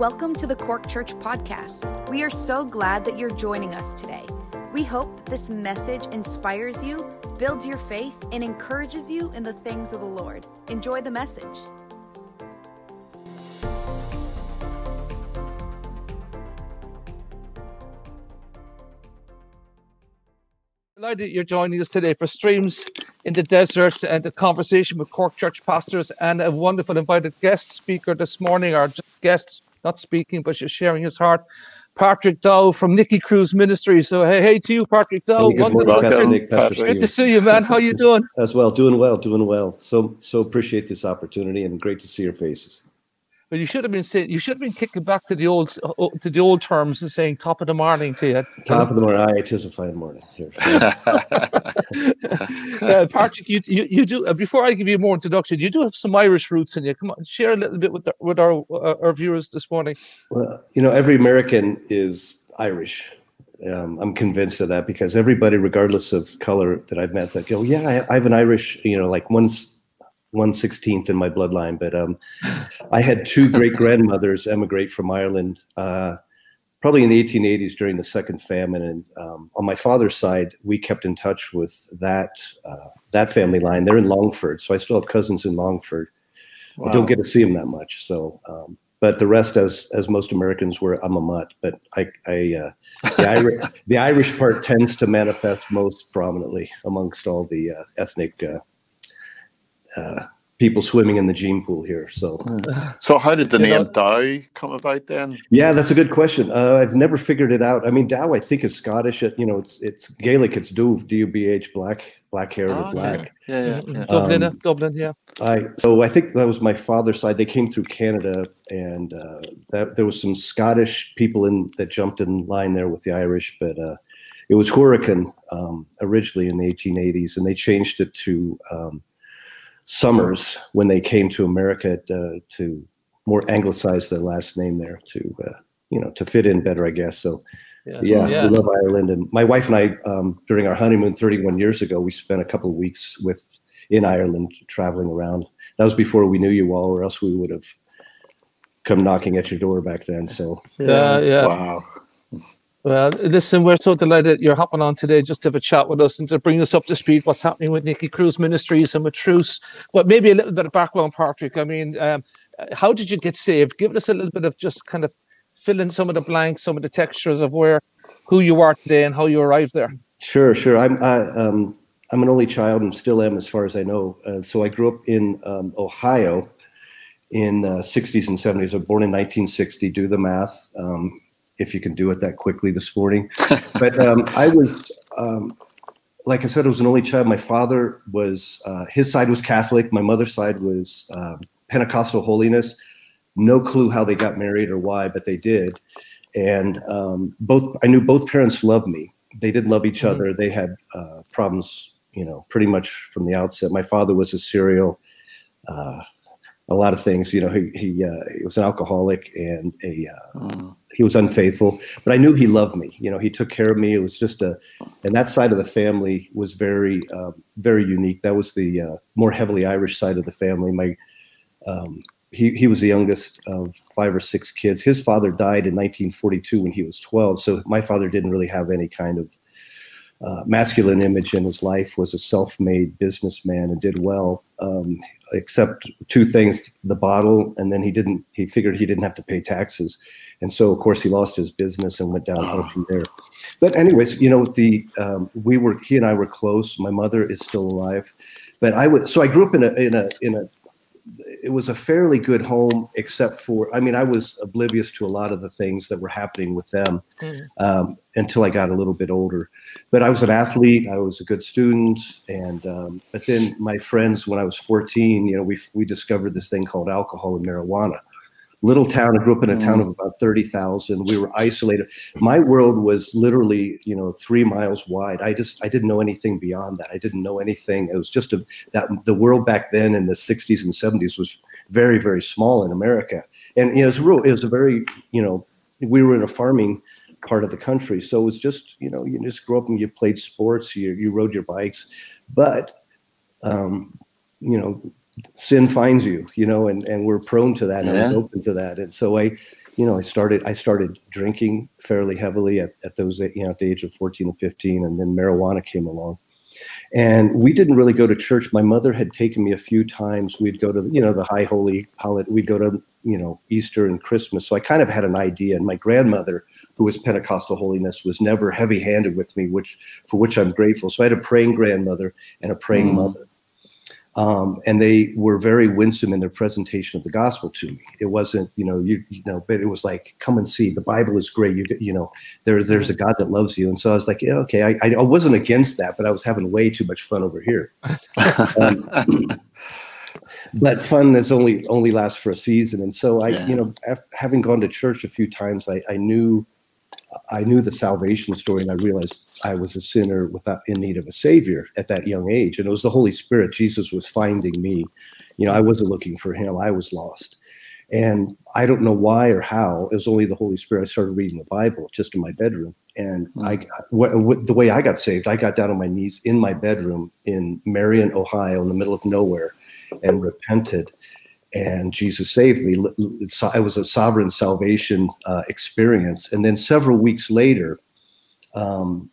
Welcome to the Cork Church Podcast. We are so glad that you're joining us today. We hope that this message inspires you, builds your faith, and encourages you in the things of the Lord. Enjoy the message. Delighted you're joining us today for Streams in the Desert and the conversation with Cork Church pastors and a wonderful invited guest speaker this morning, our guest, not speaking, but just sharing his heart, Patrick Dow from Nicky Cruz Ministry. So hey, hey to you, Patrick Dow. Hey, good morning, Pastor Welcome, Nick, Pastor Patrick. Good to see you, man. How you doing? As well, doing well, doing well. So so appreciate this opportunity and great to see your faces. Well, you should have been saying you should have been kicking back to the old uh, to the old terms and saying top of the morning to you. Top of the morning, aye, it is a fine morning here. uh, Patrick, you, you you do uh, before I give you more introduction, you do have some Irish roots in you. Come on, share a little bit with the, with our uh, our viewers this morning. Well, you know, every American is Irish. Um, I'm convinced of that because everybody, regardless of color that I've met, that go, yeah, I, I have an Irish, you know, like one's one sixteenth in my bloodline. But um, I had two great grandmothers emigrate from Ireland, uh, probably in the 1880s during the second famine. And um, on my father's side, we kept in touch with that uh, that family line. They're in Longford, so I still have cousins in Longford. I don't get to see them that much. So, um, but the rest, as as most Americans were, I'm a mutt. But I, I uh, the Irish the Irish part tends to manifest most prominently amongst all the uh, ethnic uh, people swimming in the gene pool here. So, So how did the You know- name Dow come about then? yeah, that's a good question. Uh, I've never figured it out. I mean, Dow, I think is Scottish. It, you know, it's it's Gaelic. It's Duv, D U B H, black, black hair with black. Yeah, yeah, yeah. Dublin, uh, Um, Dublin, yeah. I so I think that was my father's side. They came through Canada, and uh, that there was some Scottish people in that jumped in line there with the Irish, but uh, it was Hurricane um, originally in the 1880s, and they changed it to um, Summers when they came to America uh, to more anglicize their last name there to uh, you know to fit in better, I guess. So yeah, yeah. we love Ireland, and my wife and I um, during our honeymoon 31 years ago, we spent a couple of weeks with in Ireland traveling around. That was before we knew you all, or else we would have come knocking at your door back then. So Yeah, yeah. Wow. Well, listen, we're so delighted you're hopping on today just to have a chat with us and to bring us up to speed what's happening with Nicky Cruz Ministries and with Truce. But maybe a little bit of background, Patrick. I mean, um, how did you get saved? Give us a little bit of just kind of fill in some of the blanks, some of the textures of where, who you are today and how you arrived there. Sure, sure. I'm I, um, I'm an only child and still am, as far as I know. Uh, so I grew up in um, Ohio in the 60s and 70s. I was born in 1960. Do the math, um, if you can do it that quickly this morning. But um, I was, um, like I said, I was an only child. My father was, uh, his side was Catholic. My mother's side was um, Pentecostal holiness. No clue how they got married or why, but they did. And um, both, I knew both parents loved me they did love each Mhm. other. They had uh, problems, you know, pretty much from the outset. My father was a serial, uh, a lot of things. You know, he he, uh, he was an alcoholic and a uh, Mm. He was unfaithful. But I knew he loved me. You know, he took care of me. It was just a, and that side of the family was very um, very unique. That was the uh, more heavily Irish side of the family. My um, he, he was the youngest of five or six kids. His father died in 1942 when he was 12. So my father didn't really have any kind of uh, masculine image in his life. Was a self-made businessman and did well, um, except two things: the bottle, and then he didn't. He figured he didn't have to pay taxes, and so of course he lost his business and went downhill Oh. from there. But anyways, you know the um, we were he and I were close. My mother is still alive, but I was so I grew up in a in a in a it was a fairly good home, except for, I mean, I was oblivious to a lot of the things that were happening with them Mhm. um, until I got a little bit older. But I was an athlete, I was a good student, and um, but then my friends, when I was 14, you know, we we discovered this thing called alcohol and marijuana. Little town, I grew up in a town of about 30,000. We were isolated. My world was literally, you know, three miles wide. I just, I didn't know anything beyond that. I didn't know anything. It was just a, that the world back then in the 60s and 70s was very, very small in America. And you know, it was a real, it was a very, you know, we were in a farming part of the country. So it was just, you know, you just grew up and you played sports, you, you rode your bikes, but, um, you know, sin finds you, you know, and, and we're prone to that. And I was open to that. And so I, you know, I started I started drinking fairly heavily at, at those you know at the age of 14 and 15, and then marijuana came along. And we didn't really go to church. My mother had taken me a few times. We'd go to the, you know the high holy holiday. We'd go to you know Easter and Christmas. So I kind of had an idea. And my grandmother, who was Pentecostal holiness, was never heavy-handed with me, which for which I'm grateful. So I had a praying grandmother and a praying mm. mother. Um, and they were very winsome in their presentation of the gospel to me. It wasn't, you know, you, you know, but it was like, come and see. The Bible is great. You, you know, there's there's a God that loves you. And so I was like, yeah, okay. I, I wasn't against that, but I was having way too much fun over here. um, but fun is only only lasts for a season. And so I, yeah. you know, having gone to church a few times, I, I knew I knew the salvation story, and I realized I was a sinner without in need of a savior at that young age. And it was the Holy Spirit. Jesus was finding me. You know, I wasn't looking for him. I was lost. And I don't know why or how. It was only the Holy Spirit. I started reading the Bible just in my bedroom. And mm-hmm. I, w- w- the way I got saved, I got down on my knees in my bedroom in Marion, Ohio, in the middle of nowhere, and repented and Jesus saved me. It was a sovereign salvation uh, experience. And then several weeks later, um,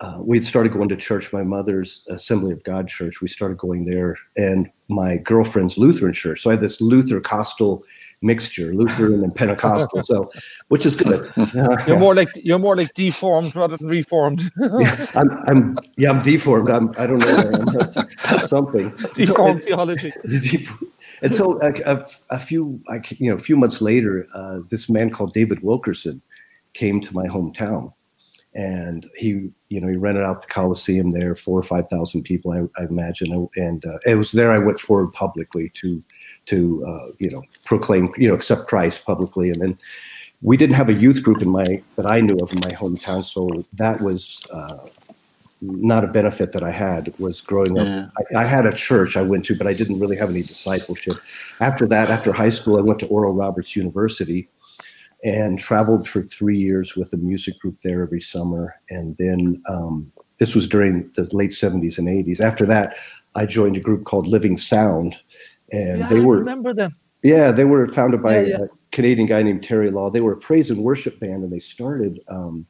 uh, we had started going to church, my mother's Assembly of God church. We started going there, and my girlfriend's Lutheran church. So I had this Luther Costal mixture, Lutheran and Pentecostal. So, which is good. You're more like you're more like deformed rather than reformed. yeah, I'm, I'm yeah, I'm deformed. I'm I don't know. I'm something deformed so, theology. And so a, a, a few, you know, a few months later, uh, this man called David Wilkerson came to my hometown, and he, you know, he rented out the Coliseum there, four or five thousand people, I, I imagine, and uh, it was there I went forward publicly to, to, uh, you know, proclaim, you know, accept Christ publicly, and then we didn't have a youth group in my that I knew of in my hometown, so that was uh, not a benefit that I had was growing up. Yeah. I, I, had a church I went to, but I didn't really have any discipleship. After that, after high school, I went to Oral Roberts University and traveled for three years with a music group there every summer. And then um, this was during the late 70s and 80s. After that, I joined a group called Living Sound, and yeah, they were I remember them. Yeah, they were founded by yeah, a Canadian guy named Terry Law. They were a praise and worship band, and they started. Um,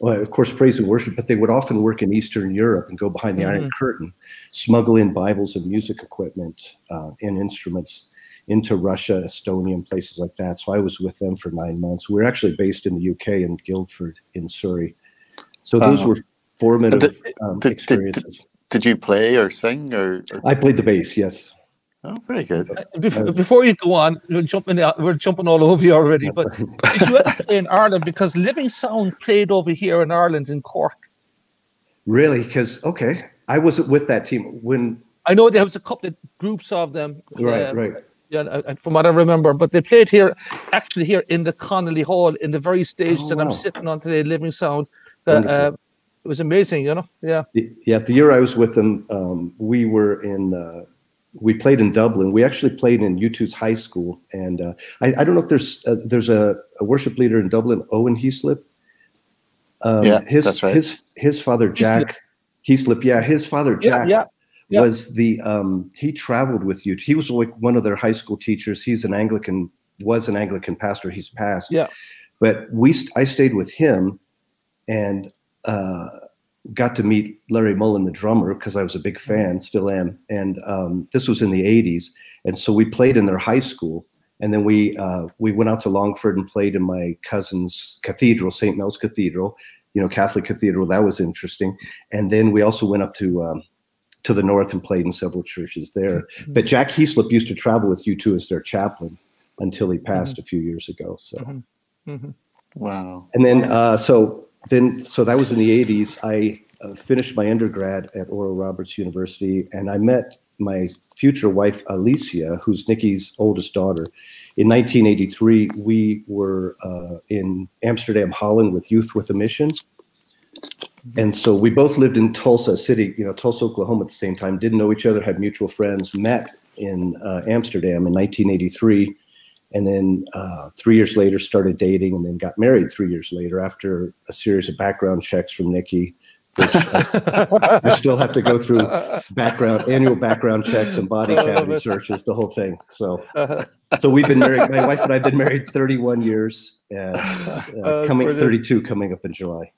well, of course, praise and worship, but they would often work in Eastern Europe and go behind the mm-hmm. Iron Curtain, smuggle in Bibles and music equipment uh, and instruments into Russia, Estonia, and places like that. So I was with them for nine months. We are actually based in the UK in Guildford in Surrey. So those uh, were formative did, um, did, experiences. Did, did, you play or sing or, or? I played the bass. Yes. Oh, very good. Uh, before, before, you go on, we're jumping we're jumping all over you already. But did you ever play in Ireland? Because Living Sound played over here in Ireland in Cork. Really? Because okay, I wasn't with that team when. I know there was a couple of groups of them. Right, um, right. Yeah, uh, from what I remember, but they played here, actually here in the Connolly Hall, in the very stage oh, that wow. I'm sitting on today, Living Sound. uh, it was amazing, you know. Yeah. Yeah, the year I was with them, um, we were in. Uh, we played in Dublin. We actually played in U2's high school, and uh, I, I, don't know if there's uh, there's a, a, worship leader in Dublin, Owen Heaslip. Um, yeah, his, that's right. His his father Jack Heaslip. Yeah, his father Jack yeah, yeah, yeah. was the um, he traveled with U2. He was like one of their high school teachers. He's an Anglican, was an Anglican pastor. He's passed. Yeah, but we I stayed with him, and. Uh, got to meet Larry Mullen, the drummer, because I was a big mm-hmm. fan, still am. And um, this was in the '80s, and so we played in their high school. And then we uh, we went out to Longford and played in my cousin's cathedral, St. Mel's Cathedral, you know, Catholic cathedral. That was interesting. And then we also went up to um, to the north and played in several churches there. Mm-hmm. But Jack Heaslip used to travel with U2 as their chaplain until he passed mm-hmm. a few years ago. So, mm-hmm. mm-hmm. wow. And then uh, so then so that was in the 80s i uh, finished my undergrad at oral roberts university and i met my future wife alicia who's nicky's oldest daughter. In 1983 we were uh, in amsterdam holland with youth with a mission. And so we both lived in tulsa city you know tulsa oklahoma at the same time didn't know each other had mutual friends met in uh, amsterdam in 1983 and then uh, three years later started dating and then got married three years later after a series of background checks from nicky which I, I, still have to go through background annual background checks and body cavity searches, the whole thing. So, so we've been married. My wife and I've been married 31 years, and uh, coming 32 coming up in July.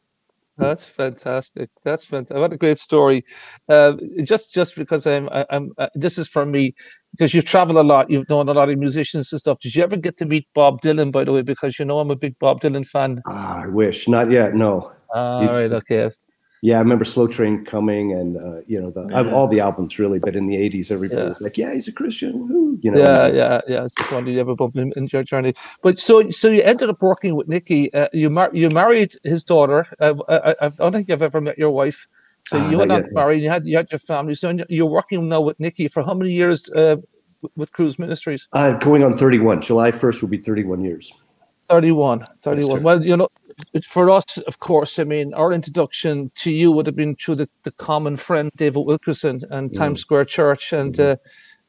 That's fantastic. That's fantastic. What a great story. Uh, just just because I'm, I, am uh, this is for me because you've traveled a lot. You've known a lot of musicians and stuff. Did you ever get to meet Bob Dylan, by the way? Because you know I'm a big Bob Dylan fan. Ah, I wish. Not yet. No. All right. Okay. Yeah, I remember Slow Train coming, and uh, you know the yeah. all the albums really. But in the '80s, everybody yeah. was like, "Yeah, he's a Christian." Woo, you know. Yeah, yeah, yeah. I just wanted you ever bump in, in your journey. But so, so you ended up working with Nicky. Uh, you mar- you married his daughter. Uh, I, I, don't think I've ever met your wife. So uh, you were not yet, married. You had you had your family. So you're working now with Nicky for how many years uh, with Cruz Ministries? Uh, going on 31. July 1st will be 31 years. 31. 31. Well, you know, for us, of course, I mean, our introduction to you would have been through the, the common friend David Wilkerson and mm. Times Square Church, and mm. uh,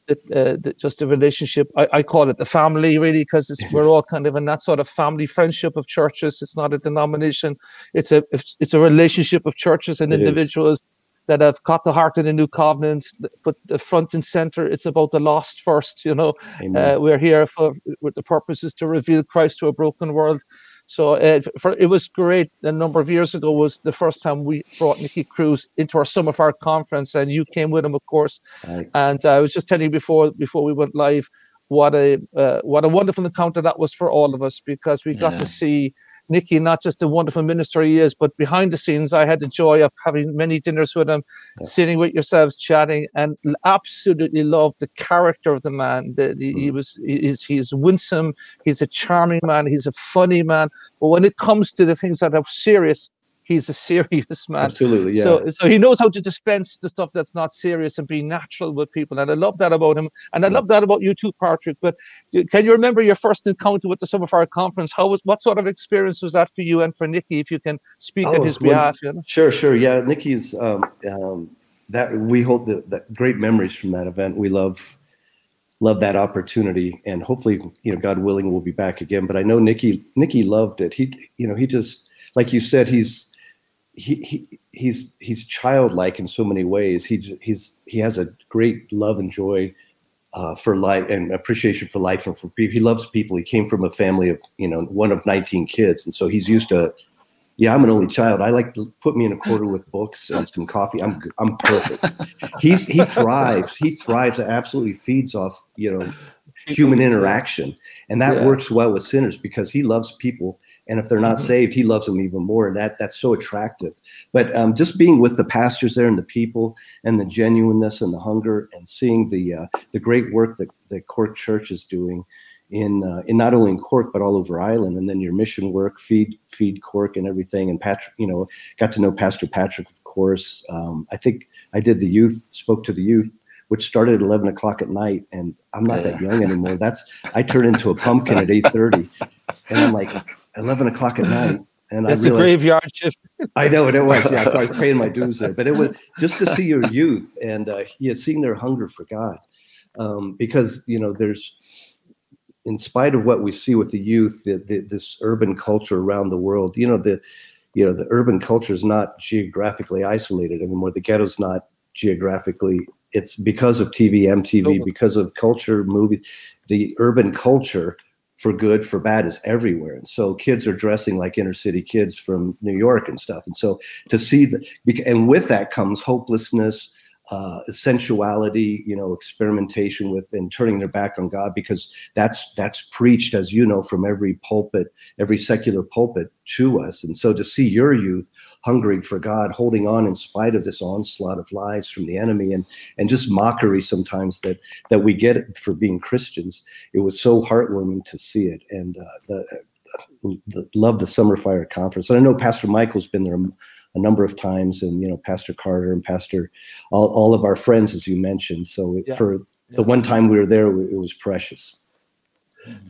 the, uh, the, just a relationship. I, I, call it the family, really, because we're all kind of in that sort of family friendship of churches. It's not a denomination; it's a it's a relationship of churches and it individuals. Is that have got the heart of the new covenant, put the front and center. It's about the lost first. You know, uh, we're here for with the purpose is to reveal Christ to a broken world. So uh, for, it was great. A number of years ago was the first time we brought Nicky Cruz into our Summer Fire conference, and you came with him, of course. Right. And uh, I was just telling you before before we went live what a uh, what a wonderful encounter that was for all of us because we got yeah. to see Nicky, not just a wonderful minister he is, but behind the scenes, I had the joy of having many dinners with him, yeah. sitting with yourselves, chatting, and absolutely loved the character of the man. The, the, mm. He was he's, he's winsome, he's a charming man, he's a funny man. But when it comes to the things that are serious, he's a serious man. Absolutely, yeah. So, so he knows how to dispense the stuff that's not serious and be natural with people, and I love that about him, and I love that about you too, Patrick. But can you remember your first encounter with the Summer Fire Conference? How was what sort of experience was that for you and for Nicky? If you can speak oh, on his behalf, you know? Sure, sure, yeah. Nicky's um, um, that we hold the, the great memories from that event. We love love that opportunity and hopefully you know god willing we'll be back again but i know nicky nicky loved it he you know he just like you said he's he, he he's he's childlike in so many ways. He's he's he has a great love and joy uh, for life and appreciation for life and for people. He loves people. He came from a family of you know one of 19 kids, and so he's used to. Yeah, I'm an only child. I like to put me in a quarter with books and some coffee. I'm I'm perfect. He's he thrives. He thrives. Absolutely feeds off you know human interaction, and that yeah. works well with sinners because he loves people and if they're not mm-hmm. saved he loves them even more. And that that's so attractive. But um, just being with the pastors there and the people and the genuineness and the hunger and seeing the uh, the great work that the cork church is doing in uh, in not only in cork but all over ireland. And then your mission work feed feed cork and everything. And patrick you know got to know pastor patrick of course. Um, i think i did the youth spoke to the youth which started at 11 o'clock at night. And i'm not yeah. that young anymore. That's i turned into a pumpkin at 8.30 and i'm like 11 o'clock at night. And That's I realized, a graveyard shift. I know it, it was. Yeah, I was paying my dues there, but it was just to see your youth and uh, yeah, seeing their hunger for God, um, because you know there's, in spite of what we see with the youth, the, the, this urban culture around the world, you know the, you know the urban culture is not geographically isolated anymore. The ghetto's not geographically. It's because of TV, MTV, because of culture, movie, the urban culture for good, for bad is everywhere. And so kids are dressing like inner city kids from New York and stuff. And so to see the, and with that comes hopelessness, uh, sensuality, you know, experimentation with and turning their back on God because that's that's preached, as you know, from every pulpit, every secular pulpit to us. And so to see your youth hungering for God, holding on in spite of this onslaught of lies from the enemy and and just mockery sometimes that that we get for being Christians, it was so heartwarming to see it. And uh, the, the love the Summer Fire Conference. And I know Pastor Michael's been there a number of times, and you know, Pastor Carter and Pastor, all, all of our friends, as you mentioned. So yeah. for yeah. the one time we were there, it was precious.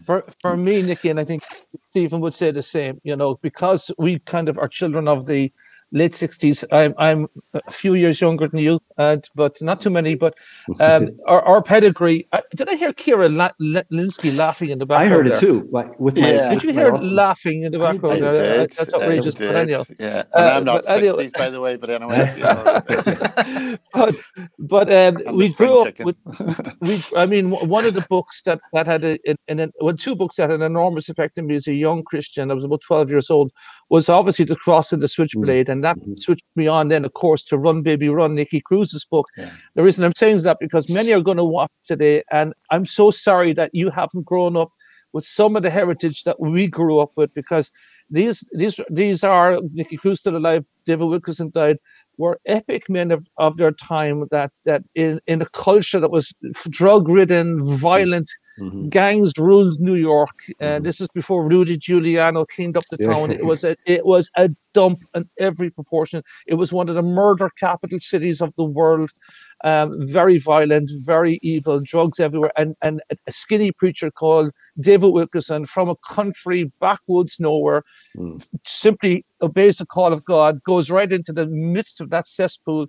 For for me, Nicky, and I think Stephen would say the same. You know, because we kind of are children of the late 60s. I'm, I'm a few years younger than you, uh, but not too many. But um, our, our pedigree. Uh, did I hear Kira La- La- Linsky laughing in the background? I heard there? it too. Like with my, yeah. Did you hear laughing in the background? I did. That's outrageous. But anyhow, yeah, and uh, I'm not 60s, anyway. by the way. But anyway, you know. but but um, we grew up with. we, I mean, one of the books that that had a, in, in, well, two books that had an enormous effect on me as a young Christian. I was about 12 years old. Was obviously the cross and the switchblade, mm-hmm. and that mm-hmm. switched me on then, of course, to Run Baby Run, Nicky Cruz's book. Yeah. The reason I'm saying is that because many are going to watch today, and I'm so sorry that you haven't grown up with some of the heritage that we grew up with, because these these these are Nicky Cruz still alive, David Wilkerson died, were epic men of, of their time that that in, in a culture that was drug ridden, violent, mm-hmm. gangs ruled New York. And mm-hmm. this is before Rudy Giuliani cleaned up the town. it was a it was a dump in every proportion. It was one of the murder capital cities of the world. Um, very violent, very evil, drugs everywhere, and and a skinny preacher called David Wilkerson from a country backwoods nowhere mm. simply obeys the call of God, goes right into the midst of that cesspool.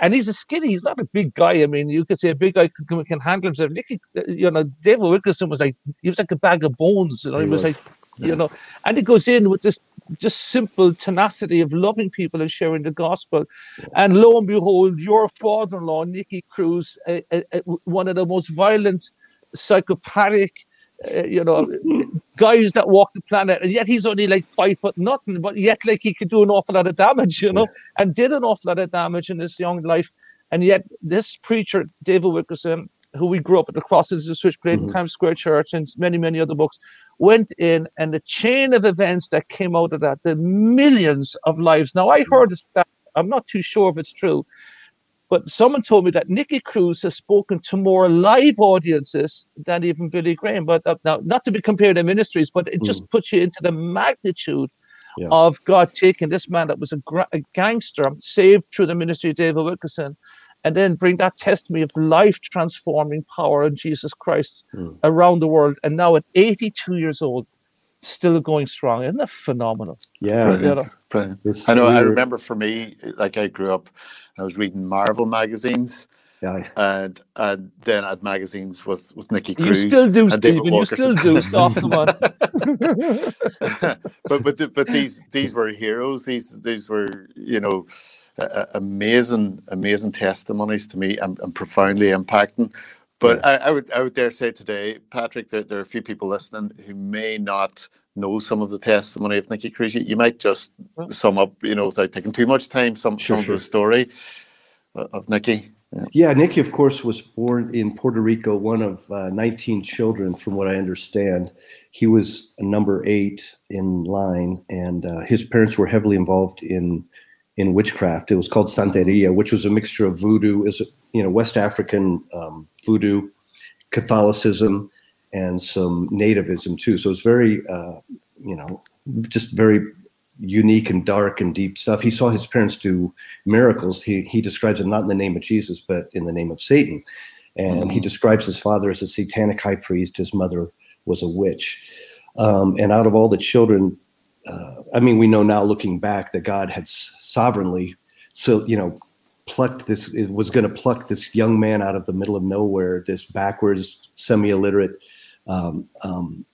And he's a skinny, he's not a big guy. I mean, you could say a big guy can, can handle himself. Nicky, you know, David Wilkerson was like, he was like a bag of bones. You know, he, he was, was like, yeah. you know, and he goes in with this just simple tenacity of loving people and sharing the gospel. And lo and behold, your father in law, Nicky Cruz, uh, uh, one of the most violent, psychopathic, uh, you know, guys that walk the planet, and yet he's only like five foot nothing, but yet like he could do an awful lot of damage, you know, and did an awful lot of damage in his young life. And yet this preacher, David Wilkerson, who we grew up at the crosses of the Switchblade mm-hmm. Times Square Church and many, many other books, went in and the chain of events that came out of that, the millions of lives. Now I heard that I'm not too sure if it's true, but someone told me that Nicky Cruz has spoken to more live audiences than even Billy Graham. But uh, now, not to be compared to ministries, but it just mm. puts you into the magnitude yeah. of God taking this man that was a, gra- a, gangster, saved through the ministry of David Wilkerson, and then bring that testimony of life transforming power in Jesus Christ mm. around the world. And now at 82 years old, still going strong. Isn't that phenomenal? Yeah, brilliant. You know? brilliant. I know. Weird. I remember for me, like I grew up, I was reading Marvel magazines. Yeah. And and then I had magazines with with Nicky Cruz. You still do, Stephen. You still do. Stop, come on. but but the, but these these were heroes. These these were you know uh, amazing amazing testimonies to me and, and profoundly impacting. But yeah. I, I, would I would dare say today, Patrick, that there are a few people listening who may not know some of the testimony of Nicky Cruz. You, might just sum up, you know, without taking too much time, some, sure, some sure. of the story of Nicky. Yeah. yeah, Nicky, of course, was born in Puerto Rico, one of uh, 19 children, from what I understand. He was number eight in line, and uh, his parents were heavily involved in in witchcraft. It was called Santeria, which was a mixture of voodoo, is you know West African um, voodoo, Catholicism, and some nativism too. So it's very uh, you know just very unique and dark and deep stuff. He saw his parents do miracles. He he describes them not in the name of Jesus, but in the name of Satan. And mm-hmm. he describes his father as a satanic high priest. His mother was a witch. Um, and out of all the children uh, I mean, we know now looking back that God had sovereignly, so you know, plucked this was going to pluck this young man out of the middle of nowhere, this backwards, semi-illiterate, um, um,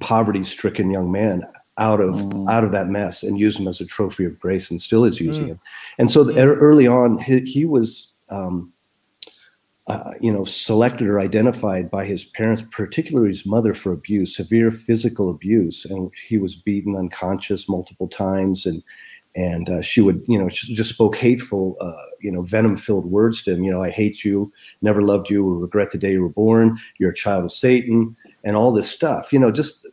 poverty-stricken young man out of mm. out of that mess and use him as a trophy of grace, and still is using mm. him. And so the, early on, he, he was. Um, uh, you know, selected or identified by his parents, particularly his mother, for abuse, severe physical abuse, and he was beaten unconscious multiple times, and and uh, she would, you know, she just spoke hateful, uh, you know, venom-filled words to him. You know, I hate you, never loved you, regret the day you were born. You're a child of Satan, and all this stuff. You know, just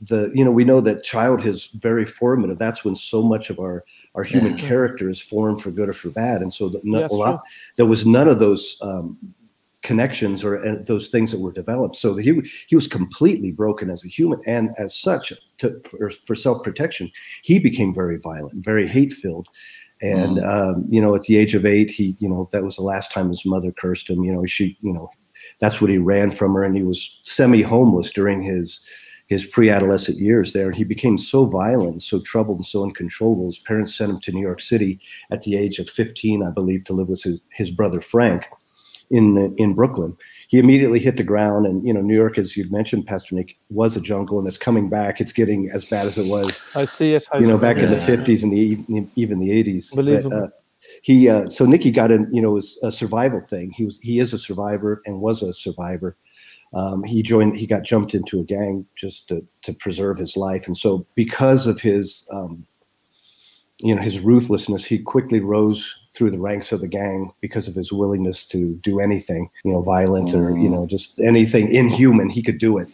the, you know, we know that childhood is very formative. That's when so much of our our human yeah. character is formed for good or for bad. And so the, no, a lot, there was none of those um, connections or uh, those things that were developed. So he he was completely broken as a human, and as such, to, for, for self protection, he became very violent, very hate filled. And mm. um, you know, at the age of eight, he you know that was the last time his mother cursed him. You know, she you know that's what he ran from her, and he was semi homeless during his his pre-adolescent years there, and he became so violent, so troubled, and so uncontrollable. His parents sent him to New York City at the age of 15, I believe, to live with his, his brother Frank in in Brooklyn. He immediately hit the ground, and you know, New York, as you've mentioned, Pastor Nick, was a jungle, and it's coming back. It's getting as bad as it was. I see it. I you know, back yeah. in the 50s and the even the 80s. But, uh, he uh, so Nicky got in. You know, was a survival thing. He was he is a survivor and was a survivor um, he joined, he got jumped into a gang just to, to preserve his life. And so because of his, um, you know, his ruthlessness, he quickly rose through the ranks of the gang because of his willingness to do anything, you know, violent mm. or, you know, just anything inhuman, he could do it.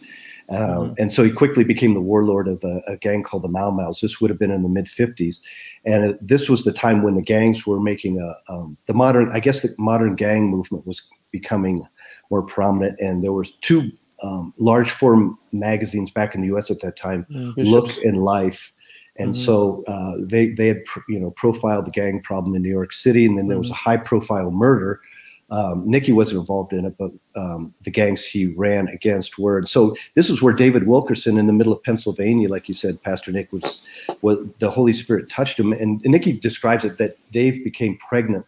Um, mm-hmm. And so he quickly became the warlord of the, a gang called the Mau Mau's. This would have been in the mid 50s. And this was the time when the gangs were making a, um, the modern, I guess the modern gang movement was becoming more prominent. And there was two um, large form magazines back in the U.S. at that time, mm, Look and Life. And mm-hmm. so uh, they they had you know profiled the gang problem in New York City, and then there was a mm-hmm. high profile murder. Um, Nicky wasn't involved in it, but um, the gangs he ran against were. So this is where David Wilkerson, in the middle of Pennsylvania, like you said, Pastor Nick was, was the Holy Spirit touched him, and, and Nicky describes it that Dave became pregnant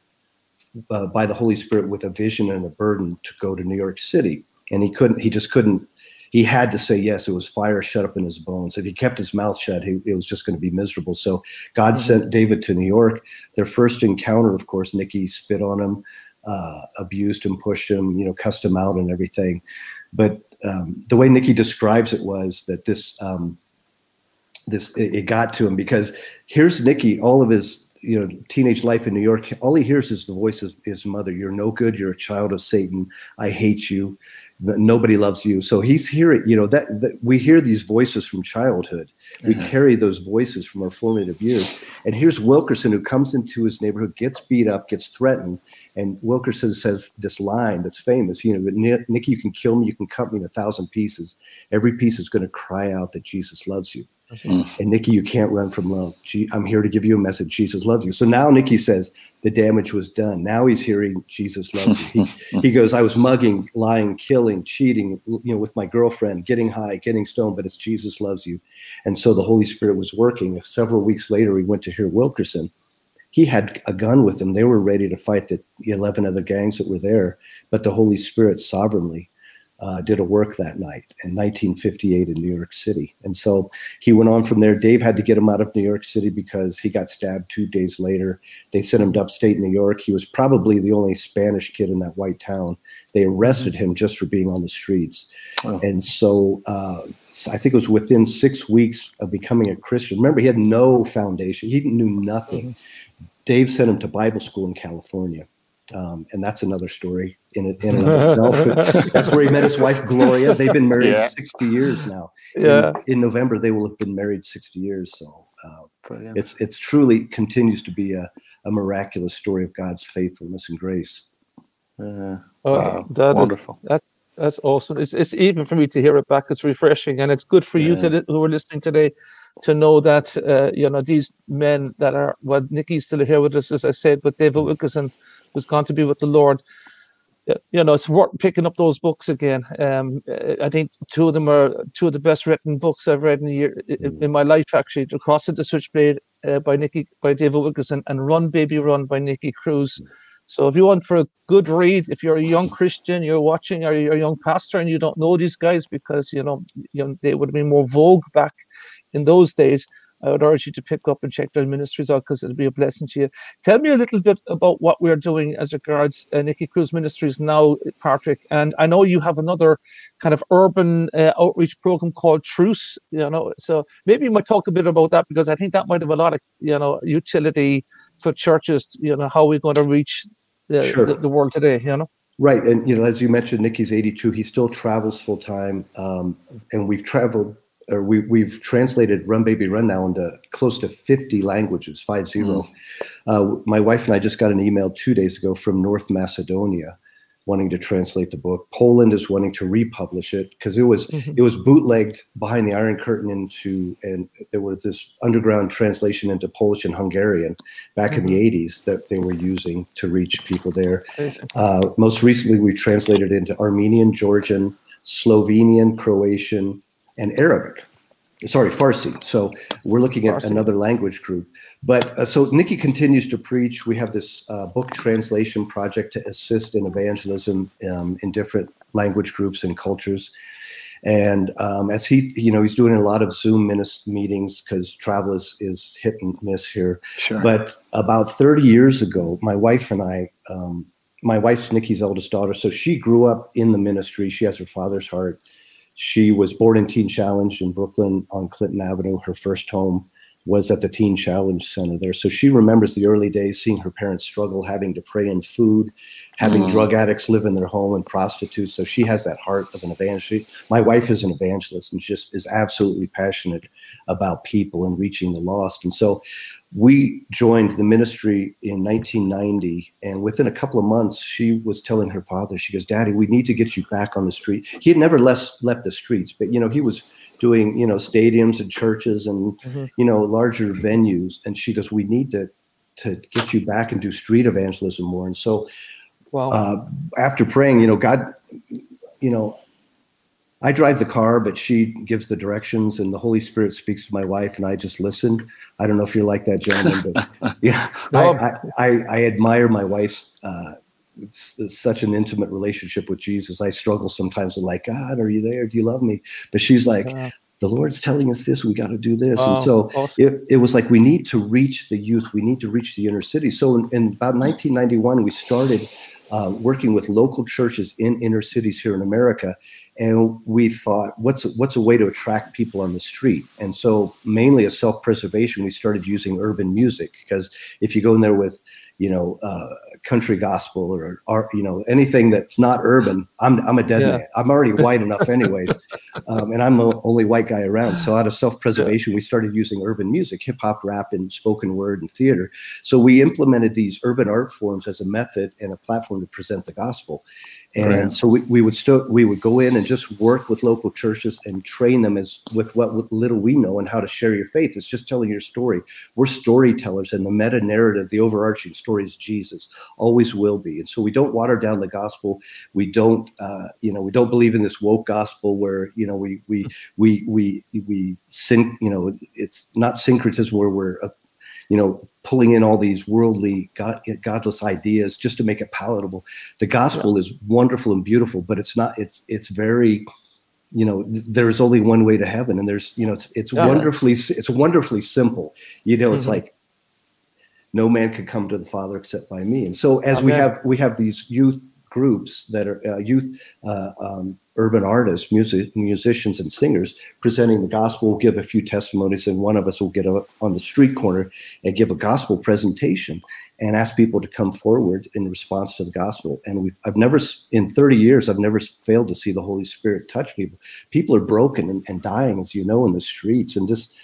uh, by the Holy Spirit with a vision and a burden to go to New York City. And he couldn't, he just couldn't, he had to say yes. It was fire shut up in his bones. If he kept his mouth shut, he, it was just going to be miserable. So God mm-hmm. sent David to New York. Their first encounter, of course, Nicky spit on him, uh, abused him, pushed him, you know, cussed him out and everything. But um, the way Nicky describes it was that this, um, this it, it got to him because here's Nicky, all of his you know teenage life in New York, all he hears is the voice of his mother. You're no good. You're a child of Satan. I hate you. Nobody loves you. So he's hearing, you know, that, that we hear these voices from childhood. We mm-hmm. carry those voices from our formative years. And here's Wilkerson who comes into his neighborhood, gets beat up, gets threatened, and Wilkerson says this line that's famous. You know, Nicky, you can kill me, you can cut me in a thousand pieces. Every piece is going to cry out that Jesus loves you. Mm. And Nicky, you can't run from love. I'm here to give you a message. Jesus loves you. So now Nicky says the damage was done. Now he's hearing Jesus loves you. He, he goes, I was mugging, lying, killing, cheating, you know, with my girlfriend, getting high, getting stoned, but it's Jesus loves you. And so the Holy Spirit was working. Several weeks later, we went to hear Wilkerson. He had a gun with him. They were ready to fight the 11 other gangs that were there, but the Holy Spirit sovereignly uh, did a work that night in 1958 in New York City. And so he went on from there. Dave had to get him out of New York City because he got stabbed two days later. They sent him to upstate New York. He was probably the only Spanish kid in that white town. They arrested him just for being on the streets. Oh. And so uh, I think it was within six weeks of becoming a Christian. Remember, he had no foundation, he knew nothing. Mm-hmm. Dave sent him to Bible school in California. Um, and that's another story in, in and of itself. that's where he met his wife Gloria. They've been married yeah. 60 years now. Yeah. In, in, November, they will have been married 60 years. So uh, it's it's truly continues to be a, a miraculous story of God's faithfulness and grace. Uh, oh, wow. that wonderful. Is, that, that's awesome. It's it's even for me to hear it back. It's refreshing, and it's good for yeah. you to who are listening today to know that uh, you know these men that are well, Nicky's still here with us, as I said, but David Wilkerson who's gone to be with the Lord. You know, it's worth picking up those books again. Um, I think two of them are two of the best written books I've read in year in, my life. Actually, "The Cross of the Switchblade" uh, by Nicky by David Wilkerson and "Run Baby Run" by Nicky Cruz. So if you want for a good read, if you're a young Christian, you're watching, or you're a young pastor, and you don't know these guys because you know, you know they would have been more vogue back in those days. I would urge you to pick up and check their ministries out because it'll be a blessing to you. Tell me a little bit about what we're doing as regards uh, Nicky Cruz Ministries now, Patrick. And I know you have another kind of urban uh, outreach program called Truce. You know, so maybe you might talk a bit about that because I think that might have a lot of you know utility for churches. You know, how we're going to reach the, sure. the, the world today. You know. Right, and you know, as you mentioned, Nicky's 82. He still travels full time, um, and we've traveled or we, we've translated Run Baby Run now into close to 50 languages, five zero. Mm. Uh, my wife and I just got an email two days ago from North Macedonia wanting to translate the book. Poland is wanting to republish it because it was mm-hmm. it was bootlegged behind the Iron Curtain into and there was this underground translation into Polish and Hungarian back mm-hmm. in the 80s mm-hmm. that they were using to reach people there. Uh, most recently, we've translated into Armenian, Georgian, Slovenian, Croatian, and Arabic. Sorry, Farsi. So we're looking at Farsi. another language group. But uh, so Nicky continues to preach. We have this uh, book translation project to assist in evangelism um, in different language groups and cultures. And um, as he, you know, he's doing a lot of Zoom meetings because travel is, is hit and miss here. Sure. But about 30 years ago, my wife and I, um, my wife's Nicky's eldest daughter, so she grew up in the ministry. She has her father's heart. She was born in Teen Challenge in Brooklyn on Clinton Avenue, her first home was at the Teen Challenge Center there. So she remembers the early days seeing her parents struggle, having to pray in food, having mm. drug addicts live in their home and prostitutes. So she has that heart of an evangelist. My wife is an evangelist and just is absolutely passionate about people and reaching the lost. And so we joined the ministry in 1990 and within a couple of months she was telling her father she goes daddy we need to get you back on the street he had never left left the streets but you know he was doing you know stadiums and churches and mm-hmm. you know larger venues and she goes we need to to get you back and do street evangelism more and so well uh, after praying you know god you know I drive the car, but she gives the directions, and the Holy Spirit speaks to my wife, and I just listen. I don't know if you're like that, gentlemen, but yeah, I, I, I, I, admire my wife's. Uh, it's, it's, such an intimate relationship with Jesus. I struggle sometimes with like, God, are you there? Do you love me? But she's like, uh, the Lord's telling us this. We got to do this. and so awesome. it, it was like we need to reach the youth. We need to reach the inner city. So in, in about 1991, we started uh, working with local churches in inner cities here in America and we thought what's what's a way to attract people on the street and so mainly as self-preservation we started using urban music because if you go in there with you know uh, country gospel or art you know anything that's not urban i'm, I'm a dead yeah. man i'm already white enough anyways um, and i'm the only white guy around so out of self-preservation yeah. we started using urban music hip-hop rap and spoken word and theater so we implemented these urban art forms as a method and a platform to present the gospel and right. so we, we would still we would go in and just work with local churches and train them as with what with little we know and how to share your faith. It's just telling your story. We're storytellers and the meta narrative the overarching story is jesus always will be. And so we don't water down the gospel. We don't uh, you know we don't believe in this woke gospel where you know we we we we we syn you know it's not syncretism where we're uh, you know, pulling in all these worldly, God, godless ideas just to make it palatable. The gospel yeah. is wonderful and beautiful, but it's not. It's it's very, you know, there's only one way to heaven, and there's you know, it's it's yeah. wonderfully it's wonderfully simple. You know, mm-hmm. it's like no man can come to the Father except by me. And so as Amen. we have we have these youth groups that are uh, youth uh, um, urban artists, music, musicians, and singers presenting the gospel. We'll give a few testimonies, and one of us will get up on the street corner and give a gospel presentation and ask people to come forward in response to the gospel. And we've I've never in 30 years I've never failed to see the Holy Spirit touch people. People are broken and, and dying, as you know, in the streets, and just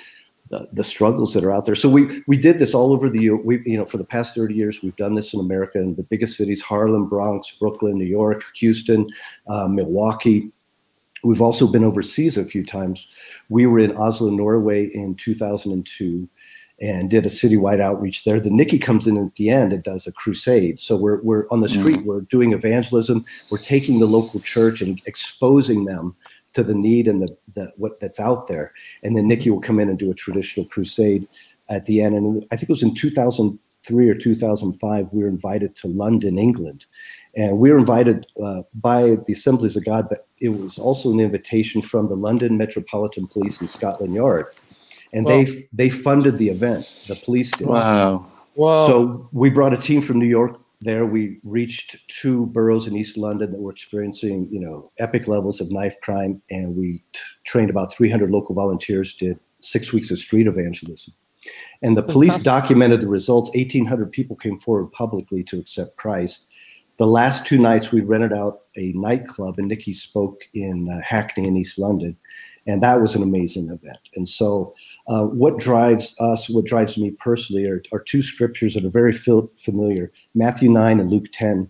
the, the struggles that are out there. So we we did this all over the we you know for the past 30 years we've done this in America in the biggest cities Harlem, Bronx, Brooklyn, New York, Houston, uh, Milwaukee. We've also been overseas a few times. We were in Oslo, Norway in 2002 and did a citywide outreach there. The Nicky comes in at the end and does a crusade. So we're, we're on the street, mm. we're doing evangelism, we're taking the local church and exposing them to the need and the, the what that's out there. And then Nicky will come in and do a traditional crusade at the end. And I think it was in 2003 or 2005, we were invited to London, England. And we were invited uh, by the Assemblies of God, but it was also an invitation from the London Metropolitan Police and Scotland Yard. And they they funded the event, the police did. Wow. Wow. So we brought a team from New York there we reached two boroughs in East London that were experiencing, you know, epic levels of knife crime, and we t- trained about 300 local volunteers. Did six weeks of street evangelism, and the police documented the results. 1,800 people came forward publicly to accept Christ. The last two nights, we rented out a nightclub, and Nicky spoke in uh, Hackney in East London, and that was an amazing event. And so, uh, what drives us, what drives me personally, are, are two scriptures that are very familiar: Matthew nine and Luke ten.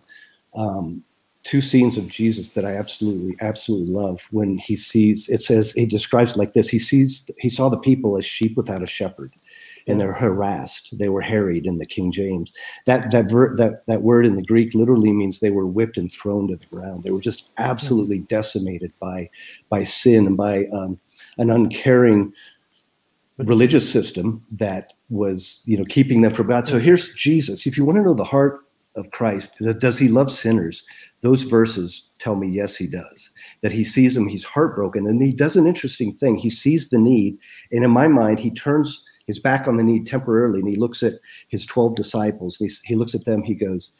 Um, two scenes of Jesus that I absolutely, absolutely love. When he sees, it says he describes like this: He sees, he saw the people as sheep without a shepherd and they're harassed. They were harried in the King James. That that ver- that that word in the Greek literally means they were whipped and thrown to the ground. They were just absolutely decimated by by sin and by um, an uncaring religious system that was you know keeping them from God. So here's Jesus. If you want to know the heart of Christ, does he love sinners? Those verses tell me yes, he does. That he sees them, he's heartbroken, and he does an interesting thing. He sees the need, and in my mind, he turns his back on the need temporarily, and he looks at his twelve disciples. And he, he looks at them. He goes,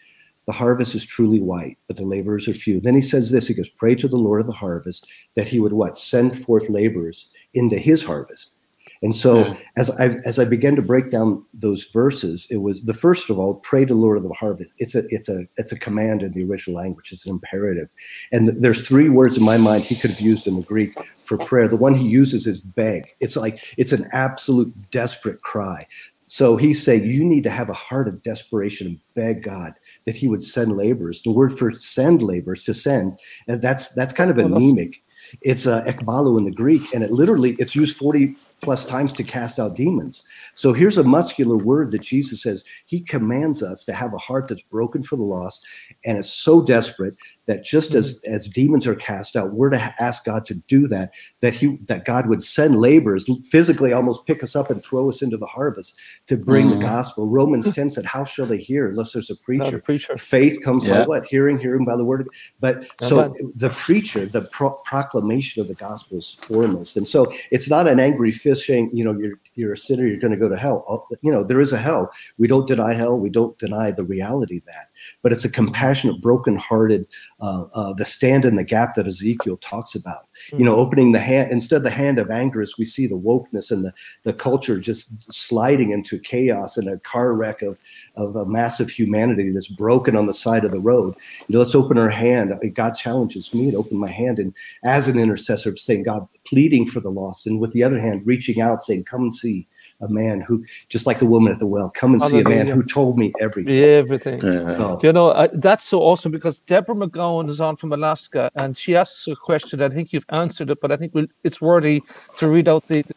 "The harvest is truly white, but the laborers are few." Then he says this. He goes, "Pray to the Lord of the harvest that he would what send forth laborers into his harvest." And so yeah. as I as I began to break down those verses, it was the first of all, pray to the Lord of the harvest. It's a it's a it's a command in the original language. It's an imperative, and th- there's three words in my mind he could have used in the Greek for prayer. The one he uses is beg. It's like it's an absolute desperate cry. So he's saying you need to have a heart of desperation and beg God that He would send laborers. The word for send laborers to send, and that's that's kind of anemic. It's uh, ekbalu in the Greek, and it literally it's used forty plus times to cast out demons. So here's a muscular word that Jesus says he commands us to have a heart that's broken for the lost and is so desperate that just mm-hmm. as as demons are cast out, we're to ask God to do that. That he that God would send laborers physically almost pick us up and throw us into the harvest to bring mm. the gospel. Romans ten said, "How shall they hear unless there's a preacher?" A preacher. Faith comes yeah. by what? Hearing, hearing by the word. Of, but so the preacher, the pro- proclamation of the gospel is foremost, and so it's not an angry fist saying, you know, you're you're a sinner, you're going to go to hell. You know, there is a hell. We don't deny hell. We don't deny the reality of that. But it's a compassionate, broken-hearted, uh, uh, the stand in the gap that Ezekiel talks about. Mm-hmm. You know, mm-hmm. opening the hand instead the hand of anger as we see the wokeness and the the culture just sliding into chaos and a car wreck of of a massive humanity that's broken on the side of the road. You know, let's open our hand. God challenges me to open my hand and as an intercessor, saying, God, pleading for the lost, and with the other hand, reaching out, saying, Come and see a man who, just like the woman at the well, come and see a man who told me everything. Everything. Yeah. So, you know, uh, that's so awesome because Deborah McGowan is on from Alaska and she asks a question. I think you've answered it, but I think we'll, it's worthy to read out the, the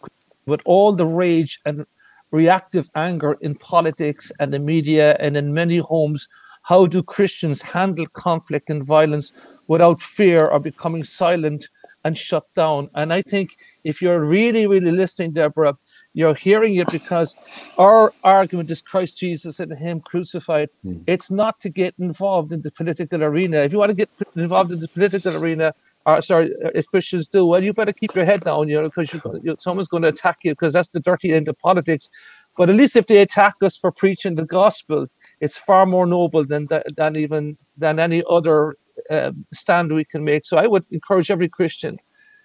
with all the rage and reactive anger in politics and the media and in many homes. How do Christians handle conflict and violence without fear or becoming silent and shut down? And I think if you're really, really listening, Deborah, you're hearing it because our argument is Christ Jesus and Him crucified. Mm. It's not to get involved in the political arena. If you want to get involved in the political arena, or sorry, if Christians do, well, you better keep your head down, you know, because you, someone's going to attack you because that's the dirty end of politics. But at least if they attack us for preaching the gospel, it's far more noble than than even than any other uh, stand we can make. So I would encourage every Christian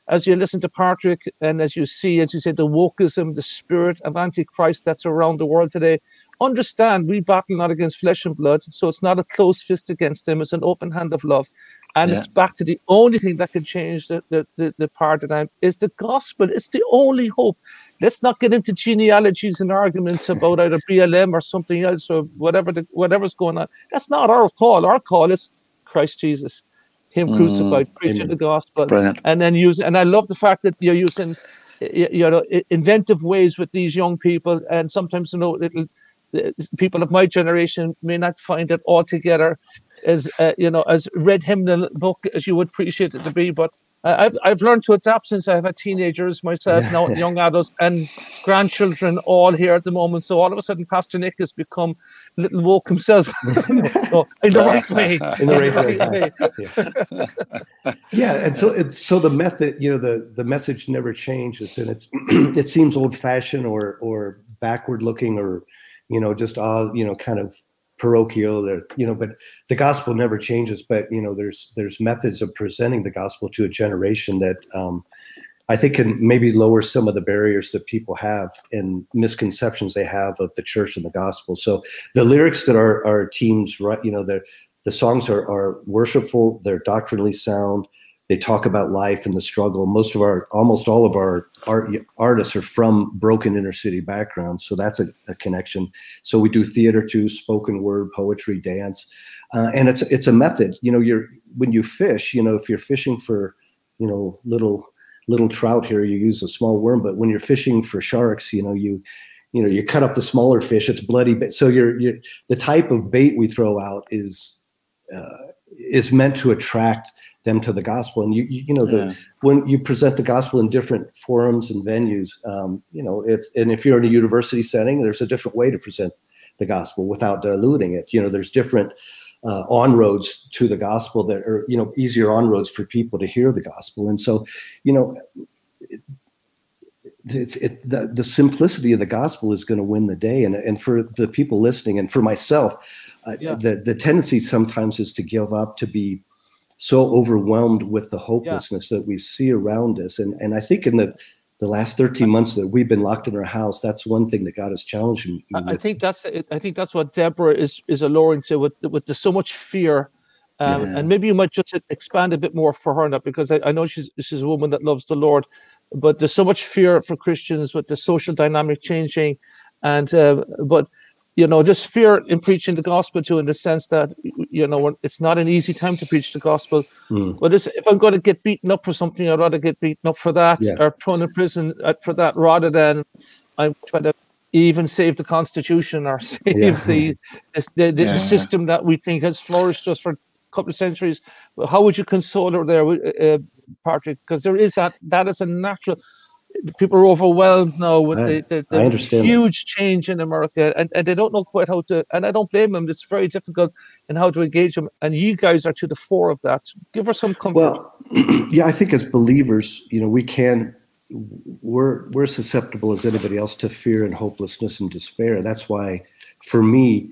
as you listen to Patrick and as you see, as you say, the wokeism, the spirit of Antichrist that's around the world today, understand we battle not against flesh and blood. So it's not a closed fist against them, it's an open hand of love. And yeah. it's back to the only thing that can change the, the, the, the paradigm is the gospel. It's the only hope. Let's not get into genealogies and arguments about either BLM or something else or whatever the, whatever's going on. That's not our call. Our call is Christ Jesus him crucified, mm, preaching the gospel, brilliant. and then use. And I love the fact that you're using, you know, inventive ways with these young people, and sometimes you know, little people of my generation may not find it altogether as uh, you know as read hymnal book as you would appreciate it to be, but I've I've learned to adapt since I've had teenagers myself, yeah. now young adults and grandchildren all here at the moment. So all of a sudden, Pastor Nick has become little walk himself. no, in the right way. In the right way. yeah, and so it's so the method, you know, the the message never changes, and it's it seems old fashioned or or backward looking or you know just all you know kind of parochial there you know but the gospel never changes but you know there's there's methods of presenting the gospel to a generation that um, i think can maybe lower some of the barriers that people have and misconceptions they have of the church and the gospel so the lyrics that our, our teams write you know the the songs are, are worshipful they're doctrinally sound they talk about life and the struggle. Most of our, almost all of our art, artists are from broken inner city backgrounds, so that's a, a connection. So we do theater too, spoken word, poetry, dance, uh, and it's it's a method. You know, you're when you fish, you know, if you're fishing for, you know, little little trout here, you use a small worm, but when you're fishing for sharks, you know, you you know you cut up the smaller fish it's bloody but so you're, you're the type of bait we throw out is uh, is meant to attract them to the gospel. And you, you, you know, the, yeah. when you present the gospel in different forums and venues, um, you know, if and if you're in a university setting, there's a different way to present the gospel without diluting it. You know, there's different uh, on roads to the gospel that are, you know, easier on roads for people to hear the gospel. And so, you know, it, it's it, the, the simplicity of the gospel is going to win the day. And, and for the people listening and for myself, uh, yeah. the, the tendency sometimes is to give up, to be so overwhelmed with the hopelessness yeah. that we see around us. And, and I think in the, the last 13 months that we've been locked in our house, that's one thing that God has challenged me. I think that's, I think that's what Deborah is, is alluring to with, with the so much fear um, yeah. And maybe you might just expand a bit more for her on that because I, I, know she's she's a woman that loves the Lord, but there's so much fear for Christians with the social dynamic changing, and uh, but you know just fear in preaching the gospel too, in the sense that you know it's not an easy time to preach the gospel. Mm. But if I'm going to get beaten up for something, I'd rather get beaten up for that yeah. or thrown in prison uh, for that rather than I'm trying to even save the constitution or save yeah. the, the, the, yeah. the, system that we think has flourished just for a couple of centuries. How would you console her there, uh, uh Patrick? Because there is that that is a natural. People are overwhelmed now with I, the, the, the huge change in America, and, and they don't know quite how to. And I don't blame them; it's very difficult in how to engage them. And you guys are to the fore of that. Give us some comfort. Well, yeah, I think as believers, you know, we can we're we're susceptible as anybody else to fear and hopelessness and despair. That's why, for me,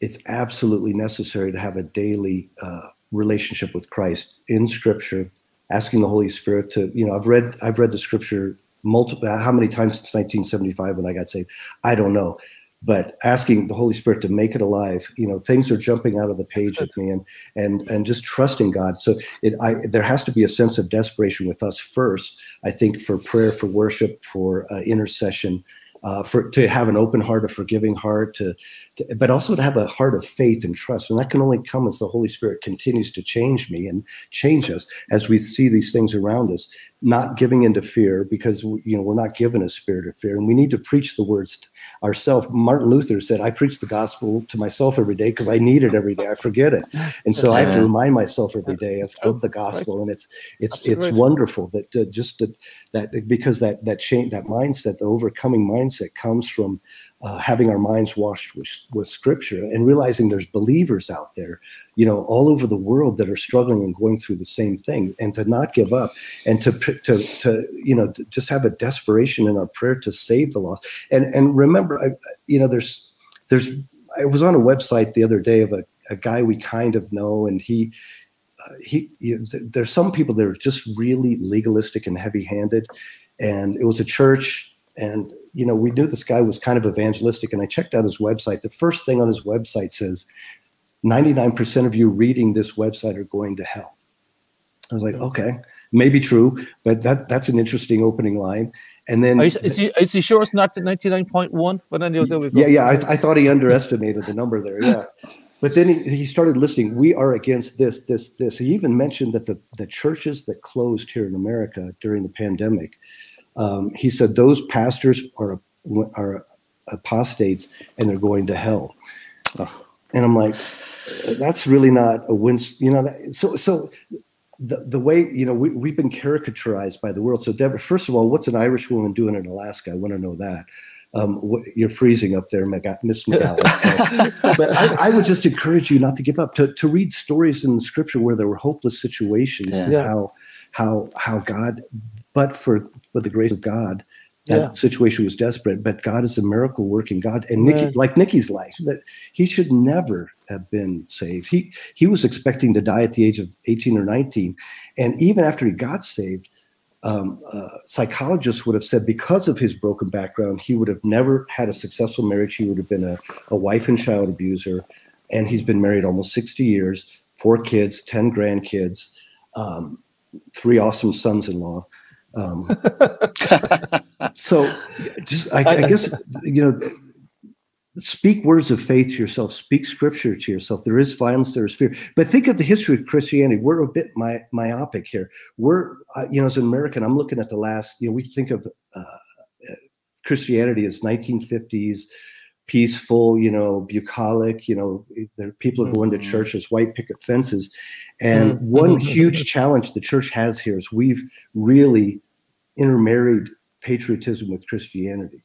it's absolutely necessary to have a daily uh, relationship with Christ in Scripture, asking the Holy Spirit to, you know, I've read I've read the Scripture multiple how many times since 1975 when I got saved, I don't know, but asking the Holy Spirit to make it alive, you know, things are jumping out of the page with me, and and and just trusting God. So it, I there has to be a sense of desperation with us first. I think for prayer, for worship, for uh, intercession uh, for to have an open heart, a forgiving heart, to, to, but also to have a heart of faith and trust. And that can only come as the Holy Spirit continues to change me and change us as we see these things around us. Not giving into fear because you know we're not given a spirit of fear, and we need to preach the words ourselves. Martin Luther said, "I preach the gospel to myself every day because I need it every day. I forget it, and so I have to remind myself every day of, of the gospel." And it's it's it's wonderful that uh, just that, that because that that change that mindset, the overcoming mindset comes from uh, having our minds washed with, with scripture and realizing there's believers out there you know all over the world that are struggling and going through the same thing and to not give up and to to to you know just have a desperation in our prayer to save the lost. And and remember I, you know there's there's i was on a website the other day of a, a guy we kind of know and he uh, he, he there's some people that are just really legalistic and heavy-handed. And it was a church and you know, we knew this guy was kind of evangelistic, and I checked out his website. The first thing on his website says, 99% of you reading this website are going to hell. I was like, hmm. okay, maybe true, but that that's an interesting opening line. And then is, is, he, is he sure it's not the 99.1? But I we. Yeah, yeah, I, I thought he underestimated the number there. Yeah. But then he, he started listing, we are against this, this, this. He even mentioned that the, the churches that closed here in America during the pandemic, um, he said those pastors are are apostates and they're going to hell. Oh. And I'm like, that's really not a win. You know, that, so so the the way you know we we've been caricaturized by the world. So Deborah, first of all, what's an Irish woman doing in Alaska? I want to know that. Um, what, you're freezing up there, Miss McGowan. but I, I, would just encourage you not to give up. To to read stories in the Scripture where there were hopeless situations yeah. and how how how God, but for but the grace of God, that yeah. situation was desperate. But God is a miracle working God, and Nicky, like Nicky's life, that he should never have been saved. He he was expecting to die at the age of eighteen or nineteen, and even after he got saved. Um, uh, psychologists would have said because of his broken background, he would have never had a successful marriage. He would have been a, a wife and child abuser. And he's been married almost 60 years, four kids, 10 grandkids, um, three awesome sons in law. Um, so, just I, I guess you know, speak words of faith to yourself. Speak scripture to yourself. There is violence, there is fear. But think of the history of Christianity. We're a bit my, myopic here. We're uh, you know, as an American, I'm looking at the last. You know, we think of uh, Christianity as 1950s peaceful, you know, bucolic, you know, there, people are going to Mhm. churches, white picket fences. And Mhm. one huge challenge the church has here is we've really intermarried patriotism with Christianity.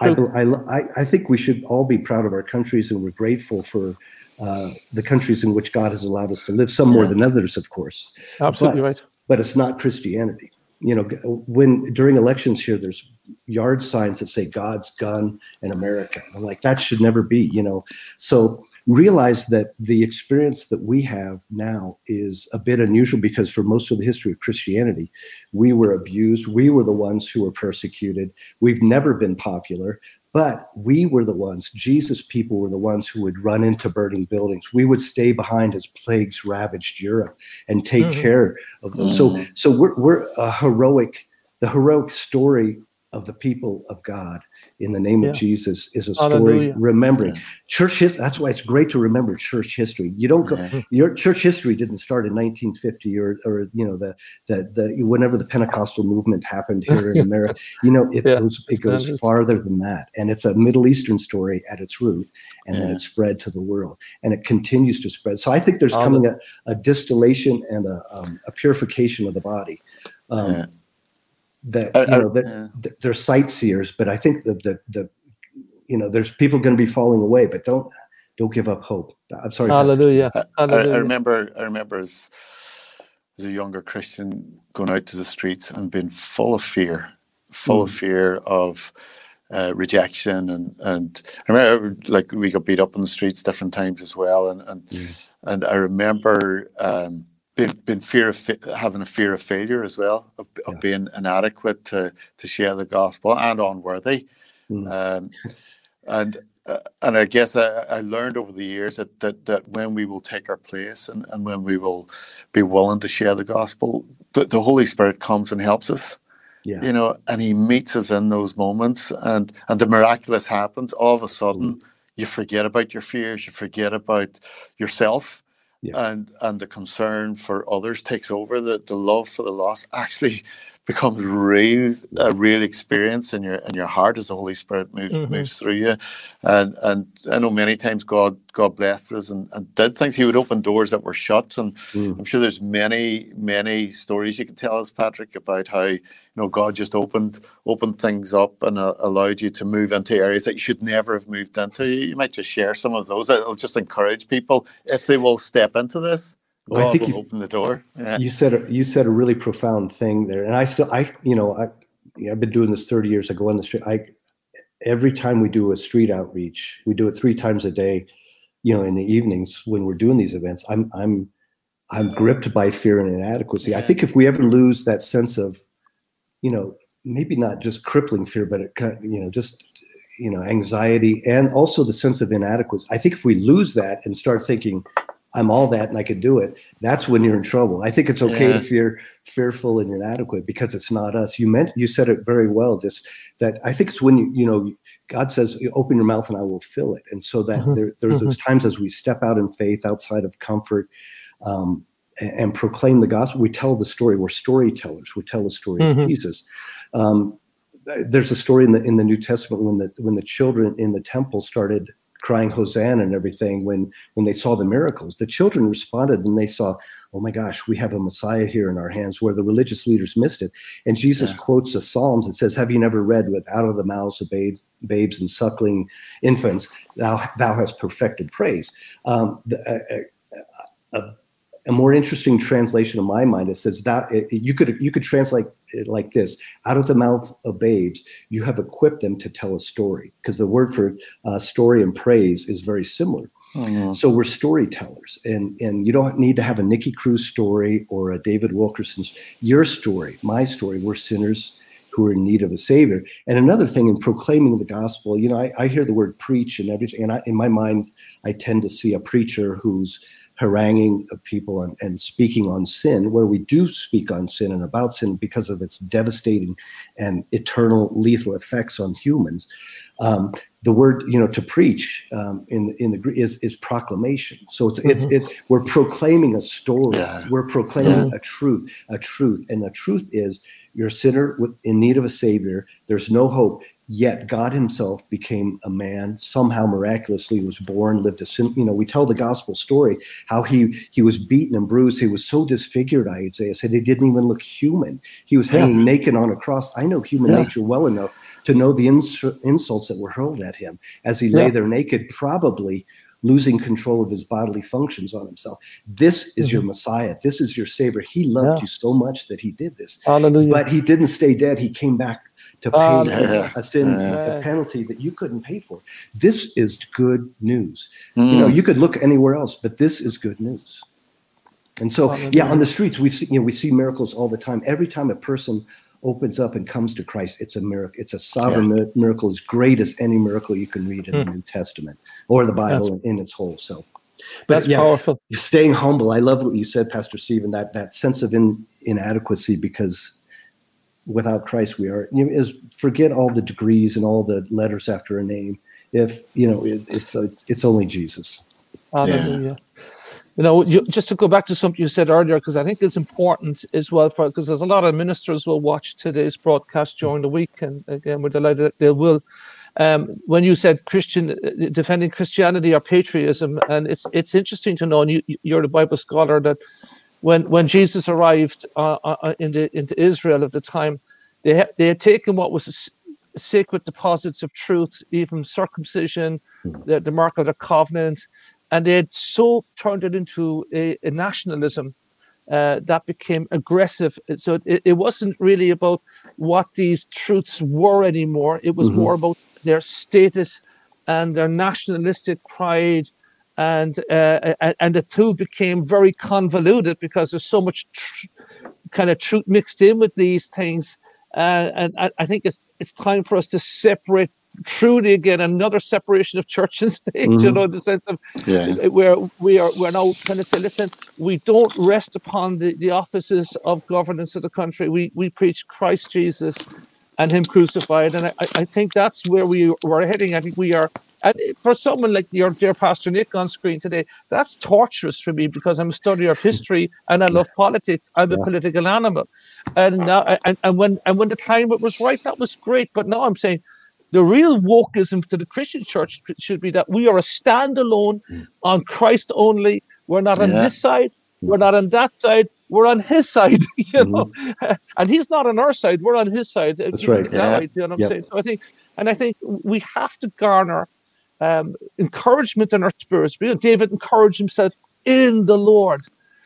I, I, I- I think we should all be proud of our countries and we're grateful for uh, the countries in which God has allowed us to live, some more Yeah. than others, of course Absolutely But- right. but it's not Christianity. You know, when during elections here, there's yard signs that say God's gun and America. And I'm like, that should never be, you know. So realize that the experience that we have now is a bit unusual because for most of the history of Christianity, we were abused. We were the ones who were persecuted. We've never been popular. But we were the ones, Jesus people were the ones who would run into burning buildings. We would stay behind as plagues ravaged Europe and take Mhm. care of them. So, Mhm. so we're, we're a heroic, the heroic story of the people of God in the name Yeah. of Jesus is a story Hallelujah. remembering Yeah. church history. That's why it's great to remember church history. You don't go, Yeah. your church history didn't start in 1950 or, or you know, the, the, the, whenever the Pentecostal movement happened here in America, you know, it Yeah. goes, it goes That is- farther than that. And it's a Middle Eastern story at its root. And then Yeah. it spread to the world and it continues to spread. So I think there's coming a, a distillation and a, um, a purification of the body. Um, Yeah. That I- you know that yeah. th- they're sightseers, but I think that the the you know there's people going to be falling away, but don't don't give up hope. I'm sorry. Patrick. Hallelujah. I, I remember I remember as as a younger Christian going out to the streets and being full of fear, full of fear of uh, rejection and and I remember like we got beat up on the streets different times as well and and Mm. and I remember um, being, being fear of having a fear of failure as well of, of Yeah. being inadequate to to share the gospel and unworthy Mm. um, and uh, and I guess I, I learned over the years that, that that when we will take our place and, and when we will be willing to share the gospel, the, the Holy Spirit comes and helps us. Yeah. You know, and He meets us in those moments, and and the miraculous happens. All of a sudden, you forget about your fears, you forget about yourself, Yeah. and and the concern for others takes over. The the love for the lost actually becomes real a real experience in your in your heart as the Holy Spirit moves Mhm. moves through you. And and I know many times God God blessed us and, and did things. He would open doors that were shut. And Mm. I'm sure there's many, many stories you can tell us, Patrick, about how you know God just opened opened things up and uh, allowed you to move into areas that you should never have moved into. You, you might just share some of those. It'll just encourage people if they will step into this. Well, I think you- open the door. Yeah. you said a, you said a really profound thing there, and I still I you know I I've been doing this 30 years. I go on the street. I every time we do a street outreach, we do it three times a day. You know, in the evenings when we're doing these events, I'm I'm I'm gripped by fear and inadequacy. I think if we ever lose that sense of, you know, maybe not just crippling fear, but it kind of, you know just you know anxiety and also the sense of inadequacy. I think if we lose that and start thinking, I'm all that and I could do it, that's when you're in trouble. I think it's okay Yeah. to fear fearful and inadequate because it's not us. You meant you said it very well. Just that I think it's when you you know God says, "Open your mouth and I will fill it." And so that Mhm. there there's those times as we step out in faith outside of comfort. Um, and, and proclaim the gospel. We tell the story. We're storytellers. We tell the story Mhm. of Jesus. Um, there's a story in the in the New Testament when the when the children in the temple started crying Hosanna and everything when when they saw the miracles. The children responded and they saw, oh my gosh, we have a Messiah here in our hands, where the religious leaders missed it. And Jesus Yeah. quotes the Psalms and says, Have you never read with out of the mouths of babes, babes and suckling infants, thou thou hast perfected praise. Um, the, a, a, a more interesting translation in my mind. It says that it, you could you could translate it like this. Out of the mouth of babes you have equipped them to tell a story because the word for uh, story and praise is very similar. Mhm. so we're storytellers and and you don't need to have a Nicky Cruz story or a David Wilkerson's your story my story. We're sinners who are in need of a savior. And another thing in proclaiming the gospel you know I, I hear the word preach and everything and I, in my mind I tend to see a preacher who's haranguing of people and, and speaking on sin, where we do speak on sin and about sin because of its devastating and eternal lethal effects on humans. Um, the word, you know, to preach um, in in the Greek is is proclamation. So it's it's it, we're proclaiming a story. Yeah. We're proclaiming a truth, a truth, and the truth is you're a sinner with, in need of a savior. There's no hope. Yet God Himself became a man. Somehow, miraculously, was born, lived a sin. You know, we tell the gospel story how he he was beaten and bruised. He was so disfigured. Isaiah said he didn't even look human. He was hanging yeah. naked on a cross. I know human yeah. nature well enough to know the ins- insults that were hurled at him as he lay yeah. there naked, probably losing control of his bodily functions on himself. This is mm-hmm. your Messiah. This is your Savior. He loved you so much that he did this. Hallelujah. But he didn't stay dead. He came back to pay um, a sin, a penalty that you couldn't pay for. This is good news. Mm. You know, mm. you could look anywhere else, but this is good news. And so, yeah, on the streets, we see, you know, we see miracles all the time. Every time a person opens up and comes to Christ, it's a miracle. It's a sovereign yeah. miracle, as great as any miracle you can read in the hmm. New Testament or the Bible in, in, its whole. So, but that's yeah, powerful. Staying humble. I love what you said, Pastor Stephen. That that sense of in, inadequacy because without Christ we are you know, is forget all the degrees and all the letters after a name. If you know it, it's it's it's only Jesus. Hallelujah. Yeah. You know, you, just to go back to something you said earlier, because I think it's important as well for because there's a lot of ministers will watch today's broadcast during the week, and again, we're delighted that they will. Um, when you said Christian defending Christianity or patriotism, and it's it's interesting to know, and you, you're a Bible scholar, that when when Jesus arrived uh, uh, into into Israel at the time, they ha- they had taken what was sacred deposits of truth, even circumcision, hmm. the, the mark of the covenant, and they had so turned it into a, a nationalism uh, that became aggressive. So it, it, wasn't really about what these truths were anymore. It was mm-hmm. more about their status and their nationalistic pride and uh, and the two became very convoluted because there's so much tr- kind of truth mixed in with these things. Uh, and I, I, think it's it's time for us to separate truly again another separation of church and state. Mm-hmm. You know, in the sense of yeah. where we are we're now kind of say, listen, we don't rest upon the, the offices of governance of the country. We we preach Christ Jesus and Him crucified, and I, I think that's where we we're heading. I think we are and for someone like your dear Pastor Nick on screen today, that's torturous for me because I'm a studier of history and I love politics. I'm a political animal, and now and, and when and when the climate was right, that was great. But now I'm saying the real wokeism to the Christian church should be that we are a standalone mm. on Christ only. We're not on yeah. this side. We're not on that side. We're on his side, you know, mm. and he's not on our side. We're on his side. That's right. Yeah. Way, you know what I'm yep. saying? So I think, and I think we have to garner um, encouragement in our spirits. You know, David encouraged himself in the Lord.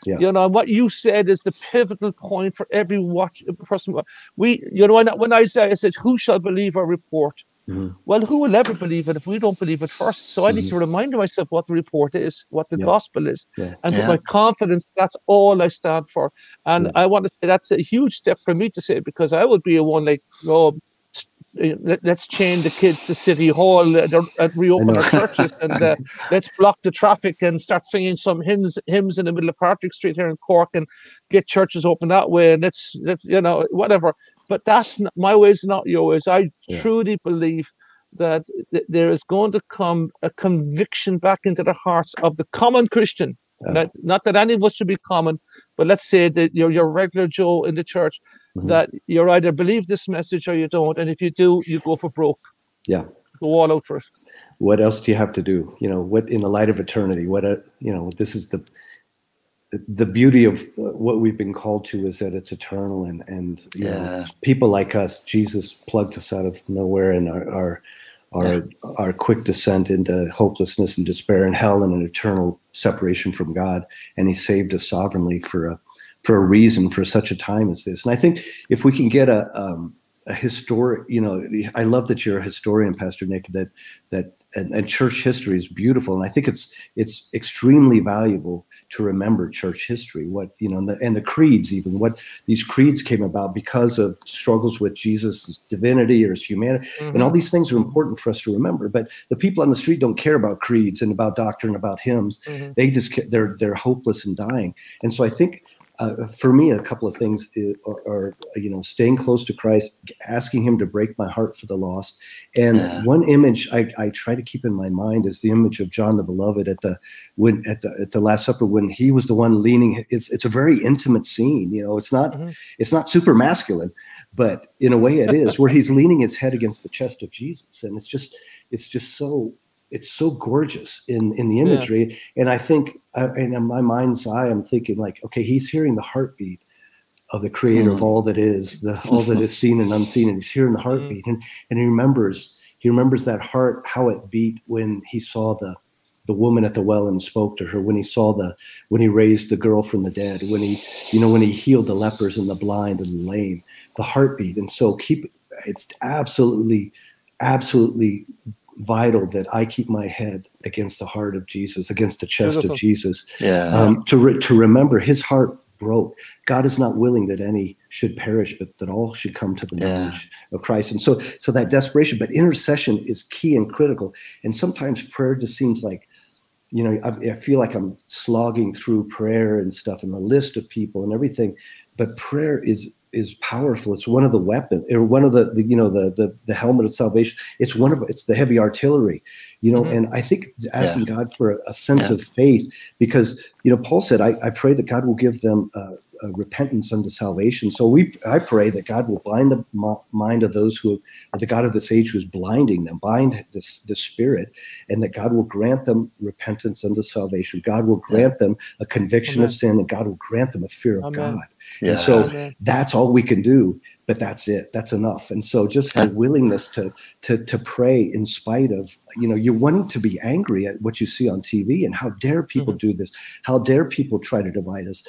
Yeah. You know, what you said is the pivotal point for every watch person. We, you know, when, when Isaiah said, "Who shall believe our report?" Mm-hmm. Well, who will ever believe it if we don't believe it first? So I need mm-hmm. to remind myself what the report is, what the yeah. gospel is, yeah. and yeah. with my confidence, that's all I stand for. And I want to say that's a huge step for me to say because I would be a one like, oh, let's chain the kids to City Hall, uh, uh, reopen our churches, and uh, let's block the traffic and start singing some hymns hymns in the middle of Patrick Street here in Cork, and get churches open that way. And let's let's you know whatever. But that's not, my ways, not your ways. I yeah. truly believe that th- there is going to come a conviction back into the hearts of the common Christian yeah. Not, not that any of us should be common, but let's say that you're your regular Joe in the church, mm-hmm. that you're either believe this message or you don't. And if you do, you go for broke. Yeah. Go all out for it. What else do you have to do? You know, what in the light of eternity, what, a, you know, this is the, the beauty of uh, what we've been called to is that it's eternal and, and, you yeah. know, people like us, Jesus plugged us out of nowhere and our, our our our quick descent into hopelessness and despair and hell and an eternal separation from God, and He saved us sovereignly for a for a reason for such a time as this. And I think if we can get a um, a historic, you know, I love that you're a historian, Pastor Nick. That that and, and church history is beautiful, and I think it's it's extremely valuable to remember church history, what you know, and the, and the creeds, even what these creeds came about because of struggles with Jesus' divinity or his humanity, mm-hmm. and all these things are important for us to remember. But the people on the street don't care about creeds and about doctrine, about hymns. Mm-hmm. They just they're they're hopeless and dying. And so I think uh, for me, a couple of things are, are, you know, staying close to Christ, asking Him to break my heart for the lost. And yeah. one image I, I, try to keep in my mind is the image of John the Beloved at the when at the at the Last Supper when he was the one leaning. It's it's a very intimate scene. You know, it's not mm-hmm. it's not super masculine, but in a way it is where he's leaning his head against the chest of Jesus, and it's just it's just so it's so gorgeous in in the imagery, yeah. and I think uh, and in my mind's eye, I'm thinking like, okay, he's hearing the heartbeat of the creator mm. of all that is, the all that is seen and unseen, and he's hearing the heartbeat, mm. and and he remembers he remembers that heart how it beat when he saw the the woman at the well and spoke to her when he saw the when he raised the girl from the dead when he you know when he healed the lepers and the blind and the lame the heartbeat and so keep it's absolutely absolutely vital that I keep my head against the heart of Jesus, against the chest Beautiful. of Jesus. Yeah. Um, to re- to remember His heart broke. God is not willing that any should perish, but that all should come to the knowledge yeah. of Christ. And so, so that desperation, but intercession is key and critical. And sometimes prayer just seems like, you know, I, I feel like I'm slogging through prayer and stuff and the list of people and everything. But prayer is is powerful. It's one of the weapons, or one of the, the you know the, the the helmet of salvation. It's one of it's the heavy artillery, you know. Mm-hmm. And I think asking yeah. God for a, a sense yeah. of faith, because you know Paul said, I, I pray that God will give them uh, uh, repentance unto salvation. So we, I pray that God will bind the mind of those who, the God of this age who is blinding them, bind this the spirit, and that God will grant them repentance unto salvation. God will grant yeah. them a conviction Amen. of sin, and God will grant them a fear of Amen. God. Yeah. And so Amen. that's all we can do but that's it that's enough and so just the willingness to to to pray in spite of you know you're wanting to be angry at what you see on tv and how dare people mm-hmm. do this how dare people try to divide us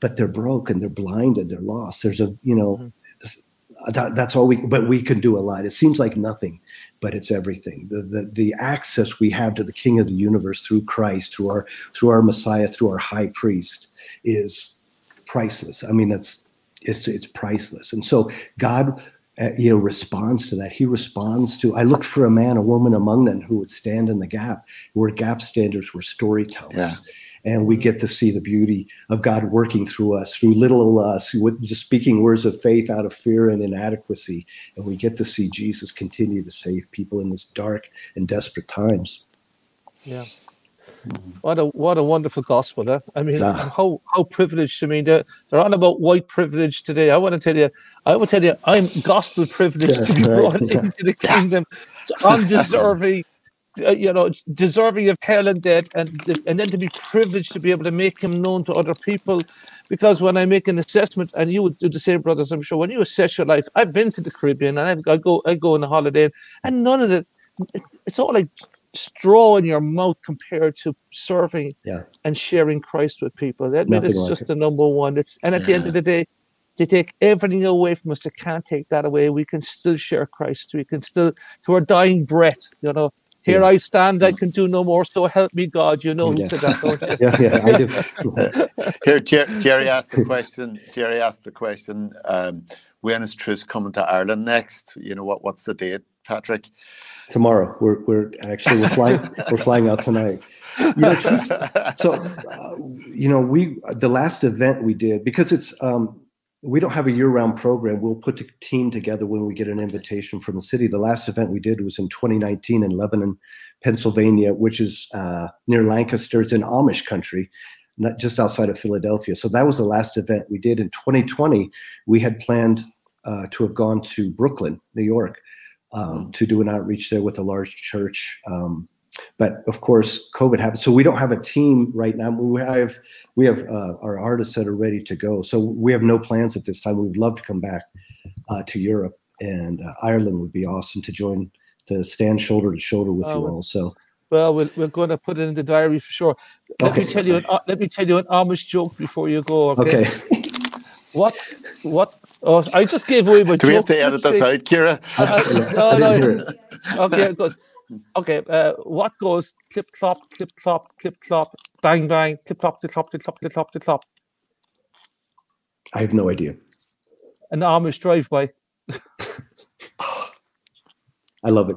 but they're broken, they're blinded, they're lost. There's a, you know, mm-hmm. that, that's all we, but we can do a lot. It seems like nothing, but it's everything. The, the, the access we have to the King of the universe through Christ, through our, through our Messiah, through our high priest is priceless. I mean, it's, it's, it's priceless. And so God, uh, you know, responds to that. He responds to, I looked for a man, a woman among them who would stand in the gap. Where gap standers were storytellers. Yeah and we get to see the beauty of God working through us, through little us, with just speaking words of faith out of fear and inadequacy, and we get to see Jesus continue to save people in this dark and desperate times. Yeah. What a what a wonderful gospel! There, I mean, ah. how how privileged. I mean, they're, they're on about white privilege today. I want to tell you, I will tell you, I'm gospel privileged yeah, to be brought yeah. into the kingdom. Undeserving uh, you know, deserving of hell and death, and and then to be privileged to be able to make him known to other people. Because when I make an assessment, and you would do the same, brothers, I'm sure. When you assess your life, I've been to the Caribbean, and I've, I go, I go on a holiday, and none of it. It's all like straw in your mouth compared to serving yeah. and sharing Christ with people. That mean, it's like just it. the number one. It's and at the end of the day, they take everything away from us. They can't take that away. We can still share Christ. We can still, to our dying breath, you know, here yeah. I stand, I can do no more, so help me God. You know who yeah. said that, don't you? yeah, yeah, I do. Here, Jer- Jerry asked the question. Jerry asked the question. Um, when is Truce coming to Ireland next? You know what? What's the date, Patrick? Tomorrow. We're we're actually we're flying we're flying out tonight. You know, so uh, you know we the last event we did because it's um, we don't have a year-round program. We'll put a team together when we get an invitation from the city. The last event we did was in 2019 in Lebanon, Pennsylvania, which is uh, near Lancaster. It's in Amish country, not just outside of Philadelphia. So that was the last event we did. In 2020, we had planned uh, to have gone to Brooklyn, New York, um, to do an outreach there with a large church. Um, but of course covid happened so we don't have a team right now we have we have uh, our artists that are ready to go so we have no plans at this time we'd love to come back uh, to europe and uh, ireland would be awesome to join to stand shoulder to shoulder with oh, you all so well, we're, we're going to put it in the diary for sure. Let okay. me tell you an uh, let me tell you an Amish joke before you go. Okay. okay. what what Oh, I just gave away my. Do we have to edit this out, Kira? No, no. Okay, it goes. Okay, uh, what goes clip clop, clip clop, clip clop, bang bang, clip clop, clip clop, clip clop, clip clop, clip clop? I have no idea. An Amish drive by. I love it.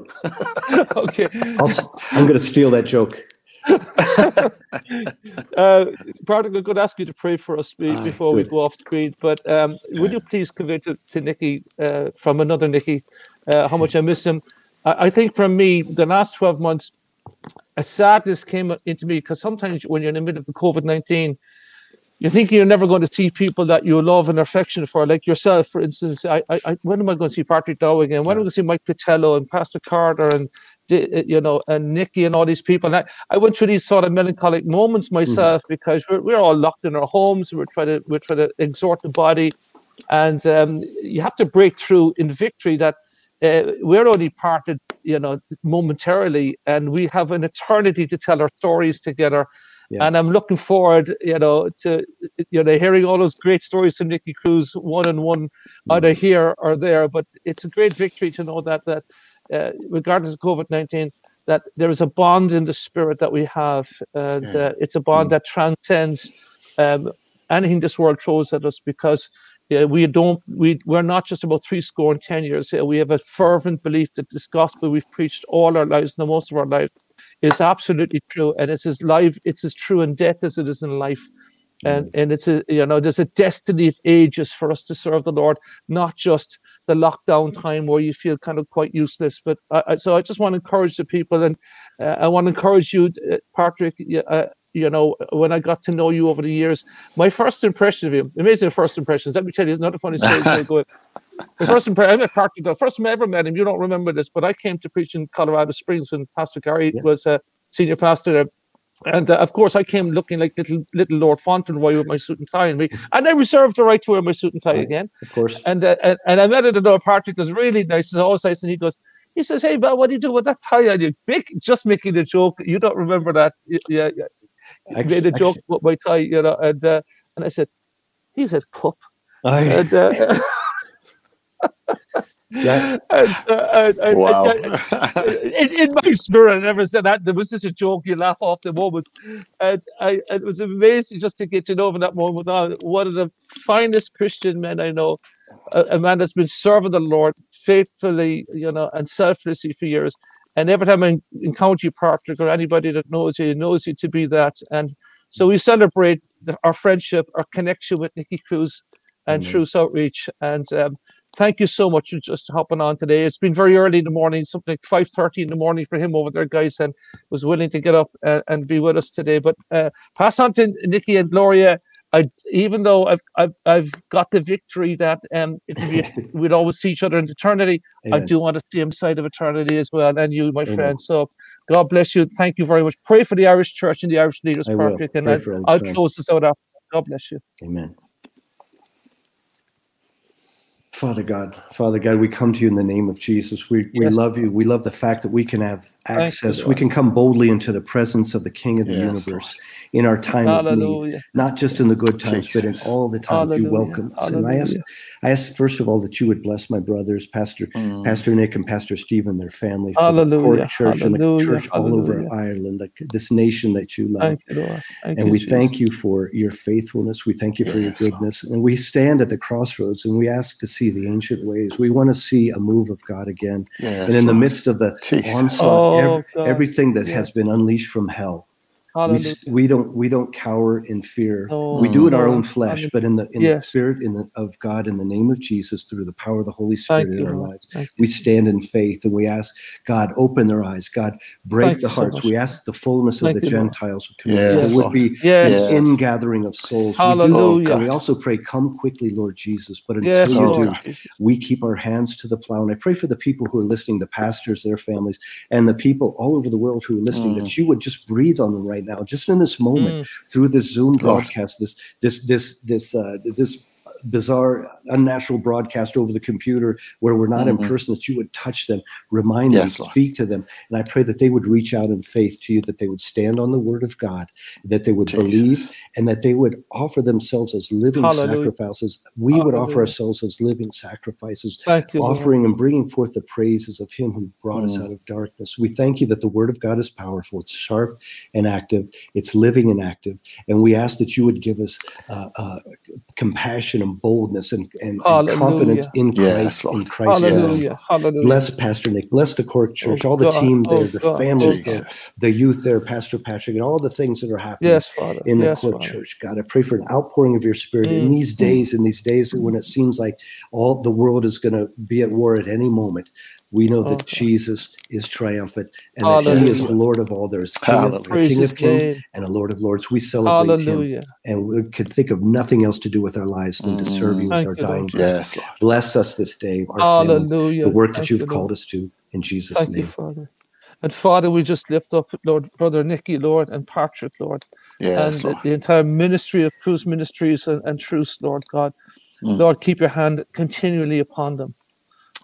okay. i am going to steal that joke. Uh, I'm going to ask you to pray for us before we go off screen. But um, would you please convey to, to Nicky uh, from another Nicky uh, how much I miss him? I, think for me, the last 12 months, a sadness came into me because sometimes when you're in the middle of the COVID 19, you're thinking you're never going to see people that you love and affection for, like yourself, for instance. I, I, when am I going to see Patrick Dow again? When am I going to see Mike Patello and Pastor Carter and you know and Nicky and all these people? And I, I went through these sort of melancholic moments myself mm-hmm. because we're, we're all locked in our homes. We're trying to we're trying to exhort the body, and um, you have to break through in victory that. Uh, we're only parted, you know, momentarily, and we have an eternity to tell our stories together yeah. And I'm looking forward, you know, to you know hearing all those great stories from Nicky Cruz one on one, either mm-hmm. here or there. But it's a great victory to know that that uh, regardless of COVID nineteen, that there is a bond in the spirit that we have, and uh, it's a bond mm. that transcends um, anything this world throws at us because we don't we we're not just about three score and ten years here. We have a fervent belief that this gospel we've preached all our lives, the most of our lives, is absolutely true, and it's as live, it's as true in death as it is in life. And mm. and it's a you know there's a destiny of ages for us to serve the Lord, not just the lockdown time where you feel kind of quite useless. But I, so I just want to encourage the people, and uh, I want to encourage you, uh, Patrick. Uh, you know, when I got to know you over the years, my first impression of you, amazing first impressions. Let me tell you, it's not a funny story. go the first impression, I met Patrick, the first time I ever met him, you don't remember this, but I came to preach in Colorado Springs and Pastor Gary yeah. was a senior pastor there. And uh, of course, I came looking like little little Lord Fauntleroy with my suit and tie, and me. I never reserved the right to wear my suit and tie again. Of course. And, uh, and and I met at another party. Was really nice. It's always nice. And he goes, he says, "Hey, Bill, what do you do with that tie on you?" Big, just making a joke. You don't remember that? Yeah, yeah. Actually, made a joke with my tie, you know. And uh, and I said, he said, pup." I... And, uh, Yeah. And, uh, and, wow. And, in, in, my spirit, I never said that. There was just a joke. You laugh off the moment. And I, it was amazing just to get to know in that moment uh, one of the finest Christian men I know, a, a, man that's been serving the Lord faithfully, you know, and selflessly for years. And every time I encounter you, Patrick, or anybody that knows you, knows you to be that. And so we celebrate the, our friendship, our connection with Nicky Cruz and mm-hmm. Truce Outreach. And um, thank you so much for just hopping on today. It's been very early in the morning, something like five thirty in the morning for him over there, guys, and was willing to get up uh, and be with us today. But uh, pass on to Nicky and Gloria. I, even though I've I've I've got the victory that um be, we'd always see each other in eternity, Amen. I do want to see him side of eternity as well, and you, my Amen. friend. So God bless you. Thank you very much. Pray for the Irish Church and the Irish leaders, Patrick, and I'll, I'll close this out after. God bless you. Amen. Father God, Father God, we come to you in the name of Jesus. We, we yes. love you. We love the fact that we can have access. We can come boldly into the presence of the King of the yes. universe in our time Hallelujah. of need, not just in the good times, Jesus. but in all the times Hallelujah. you welcome us. Hallelujah. And I ask, I ask first of all that you would bless my brothers, Pastor mm. Pastor Nick and Pastor Stephen, their family, the Cork Church and the church all over Ireland, like this nation that you love. You, and you, we Jesus. thank you for your faithfulness. We thank you for yes. your goodness. And we stand at the crossroads and we ask to see the ancient ways. We want to see a move of God again. Yes. And in the midst of the Jesus. onslaught, oh, every, oh, everything that has been unleashed from hell, we, we, don't we don't cower in fear. No, we do in our own flesh, but in the in yes. the spirit in the, of God, in the name of Jesus, through the power of the Holy Spirit Thank in you, our lives, we stand in faith and we ask God open their eyes. God break Thank the hearts. So we ask the fullness Thank of the Gentiles would come. Yes, there would be yes. an ingathering of souls. Hallelujah. We, do, we also pray, come quickly, Lord Jesus. But until yes, you Lord. do, we keep our hands to the plow. And I pray for the people who are listening, the pastors, their families, and the people all over the world who are listening, mm. that you would just breathe on them right right now, just in this moment, mm. through this Zoom broadcast, this this this this uh, this bizarre, unnatural broadcast over the computer where we're not mm-hmm. in person, that you would touch them, remind yes, them, Lord. speak to them. And I pray that they would reach out in faith to you, that they would stand on the word of God, that they would Jesus. believe, and that they would offer themselves as living Hallelujah. sacrifices. We Hallelujah. would offer ourselves as living sacrifices, you, offering Lord. and bringing forth the praises of Him who brought mm. us out of darkness. We thank you that the word of God is powerful, it's sharp and active, it's living and active. And we ask that you would give us uh, uh, compassion conviction and boldness and, and, and confidence in Christ. Yes, in Christ. Hallelujah. Hallelujah. Bless Pastor Nick. Bless the Cork Church. Oh, all the God. team there, oh, the God. families, the, the, youth there, Pastor Patrick, and all the things that are happening yes, Father. in the yes, Cork Church. God, I pray for an outpouring of your spirit mm. in these days, in these days when it seems like all the world is going to be at war at any moment. We know that okay. Jesus is triumphant and Hallelujah. that He is the Lord of all. There is King, of, King of Kings and a Lord of Lords. We celebrate Hallelujah. Him, and we could think of nothing else to do with our lives than to serve You with our dying breath. Yes, Bless us this day, our Hallelujah. families, the work that You've called us to. In Jesus' Thank name. You, Father. And Father, we just lift up, Lord, Brother Nicky, Lord, and Patrick, Lord, yes, and the, the, entire ministry of Cruz Ministries and, and Truce, Lord God. Mm. Lord, keep your hand continually upon them.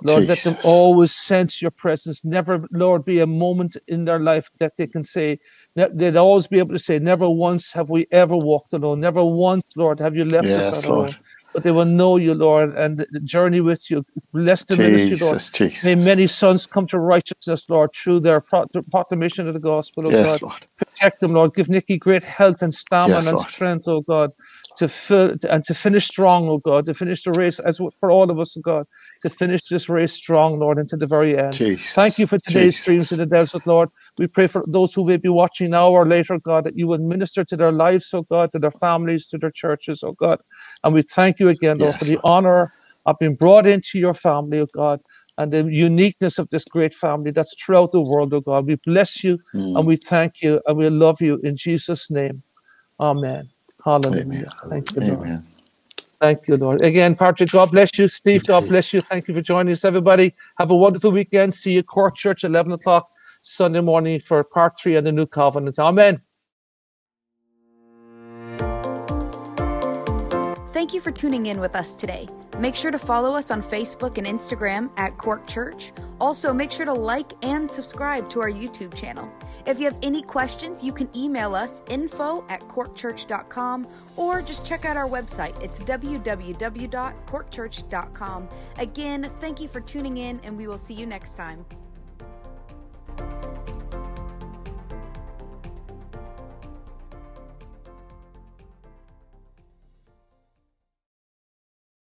Lord, Jesus. let them always sense your presence. Never, Lord, be a moment in their life that they can say, they'd always be able to say, Never once have we ever walked alone. Never once, Lord, have you left yes, us alone. Lord. But they will know you, Lord, and the journey with you. Bless the Jesus, ministry, Lord. Jesus. May many sons come to righteousness, Lord, through their proclamation of the gospel, oh yes, God. Lord. Protect them, Lord. Give Nicky great health and stamina yes, and strength, oh God to fill and to finish strong, oh God, to finish the race as for all of us, oh God, to finish this race strong, Lord, into the very end. Jesus, Thank you for today's Jesus. streams in the desert, Lord. We pray for those who may be watching now or later, God, that you would minister to their lives, oh God, to their families, to their churches, oh God. And we thank you again, Lord, yes, for the honor of being brought into your family, oh God and the uniqueness of this great family that's throughout the world, oh God. We bless you mm. and we thank you and we love you in Jesus' name. Amen. Hallelujah. Amen. Thank you, Lord. Amen. Thank you, Lord. Again, Patrick, God bless you. Steve, God bless you. Thank you for joining us, everybody. Have a wonderful weekend. See you at Cork Church, 11 o'clock Sunday morning for part three of the New Covenant. Amen. Thank you for tuning in with us today. Make sure to follow us on Facebook and Instagram at Cork Church. Also, make sure to like and subscribe to our YouTube channel. If you have any questions, you can email us info at corkchurch.com or just check out our website. It's www.corkchurch.com. Again, thank you for tuning in, and we will see you next time.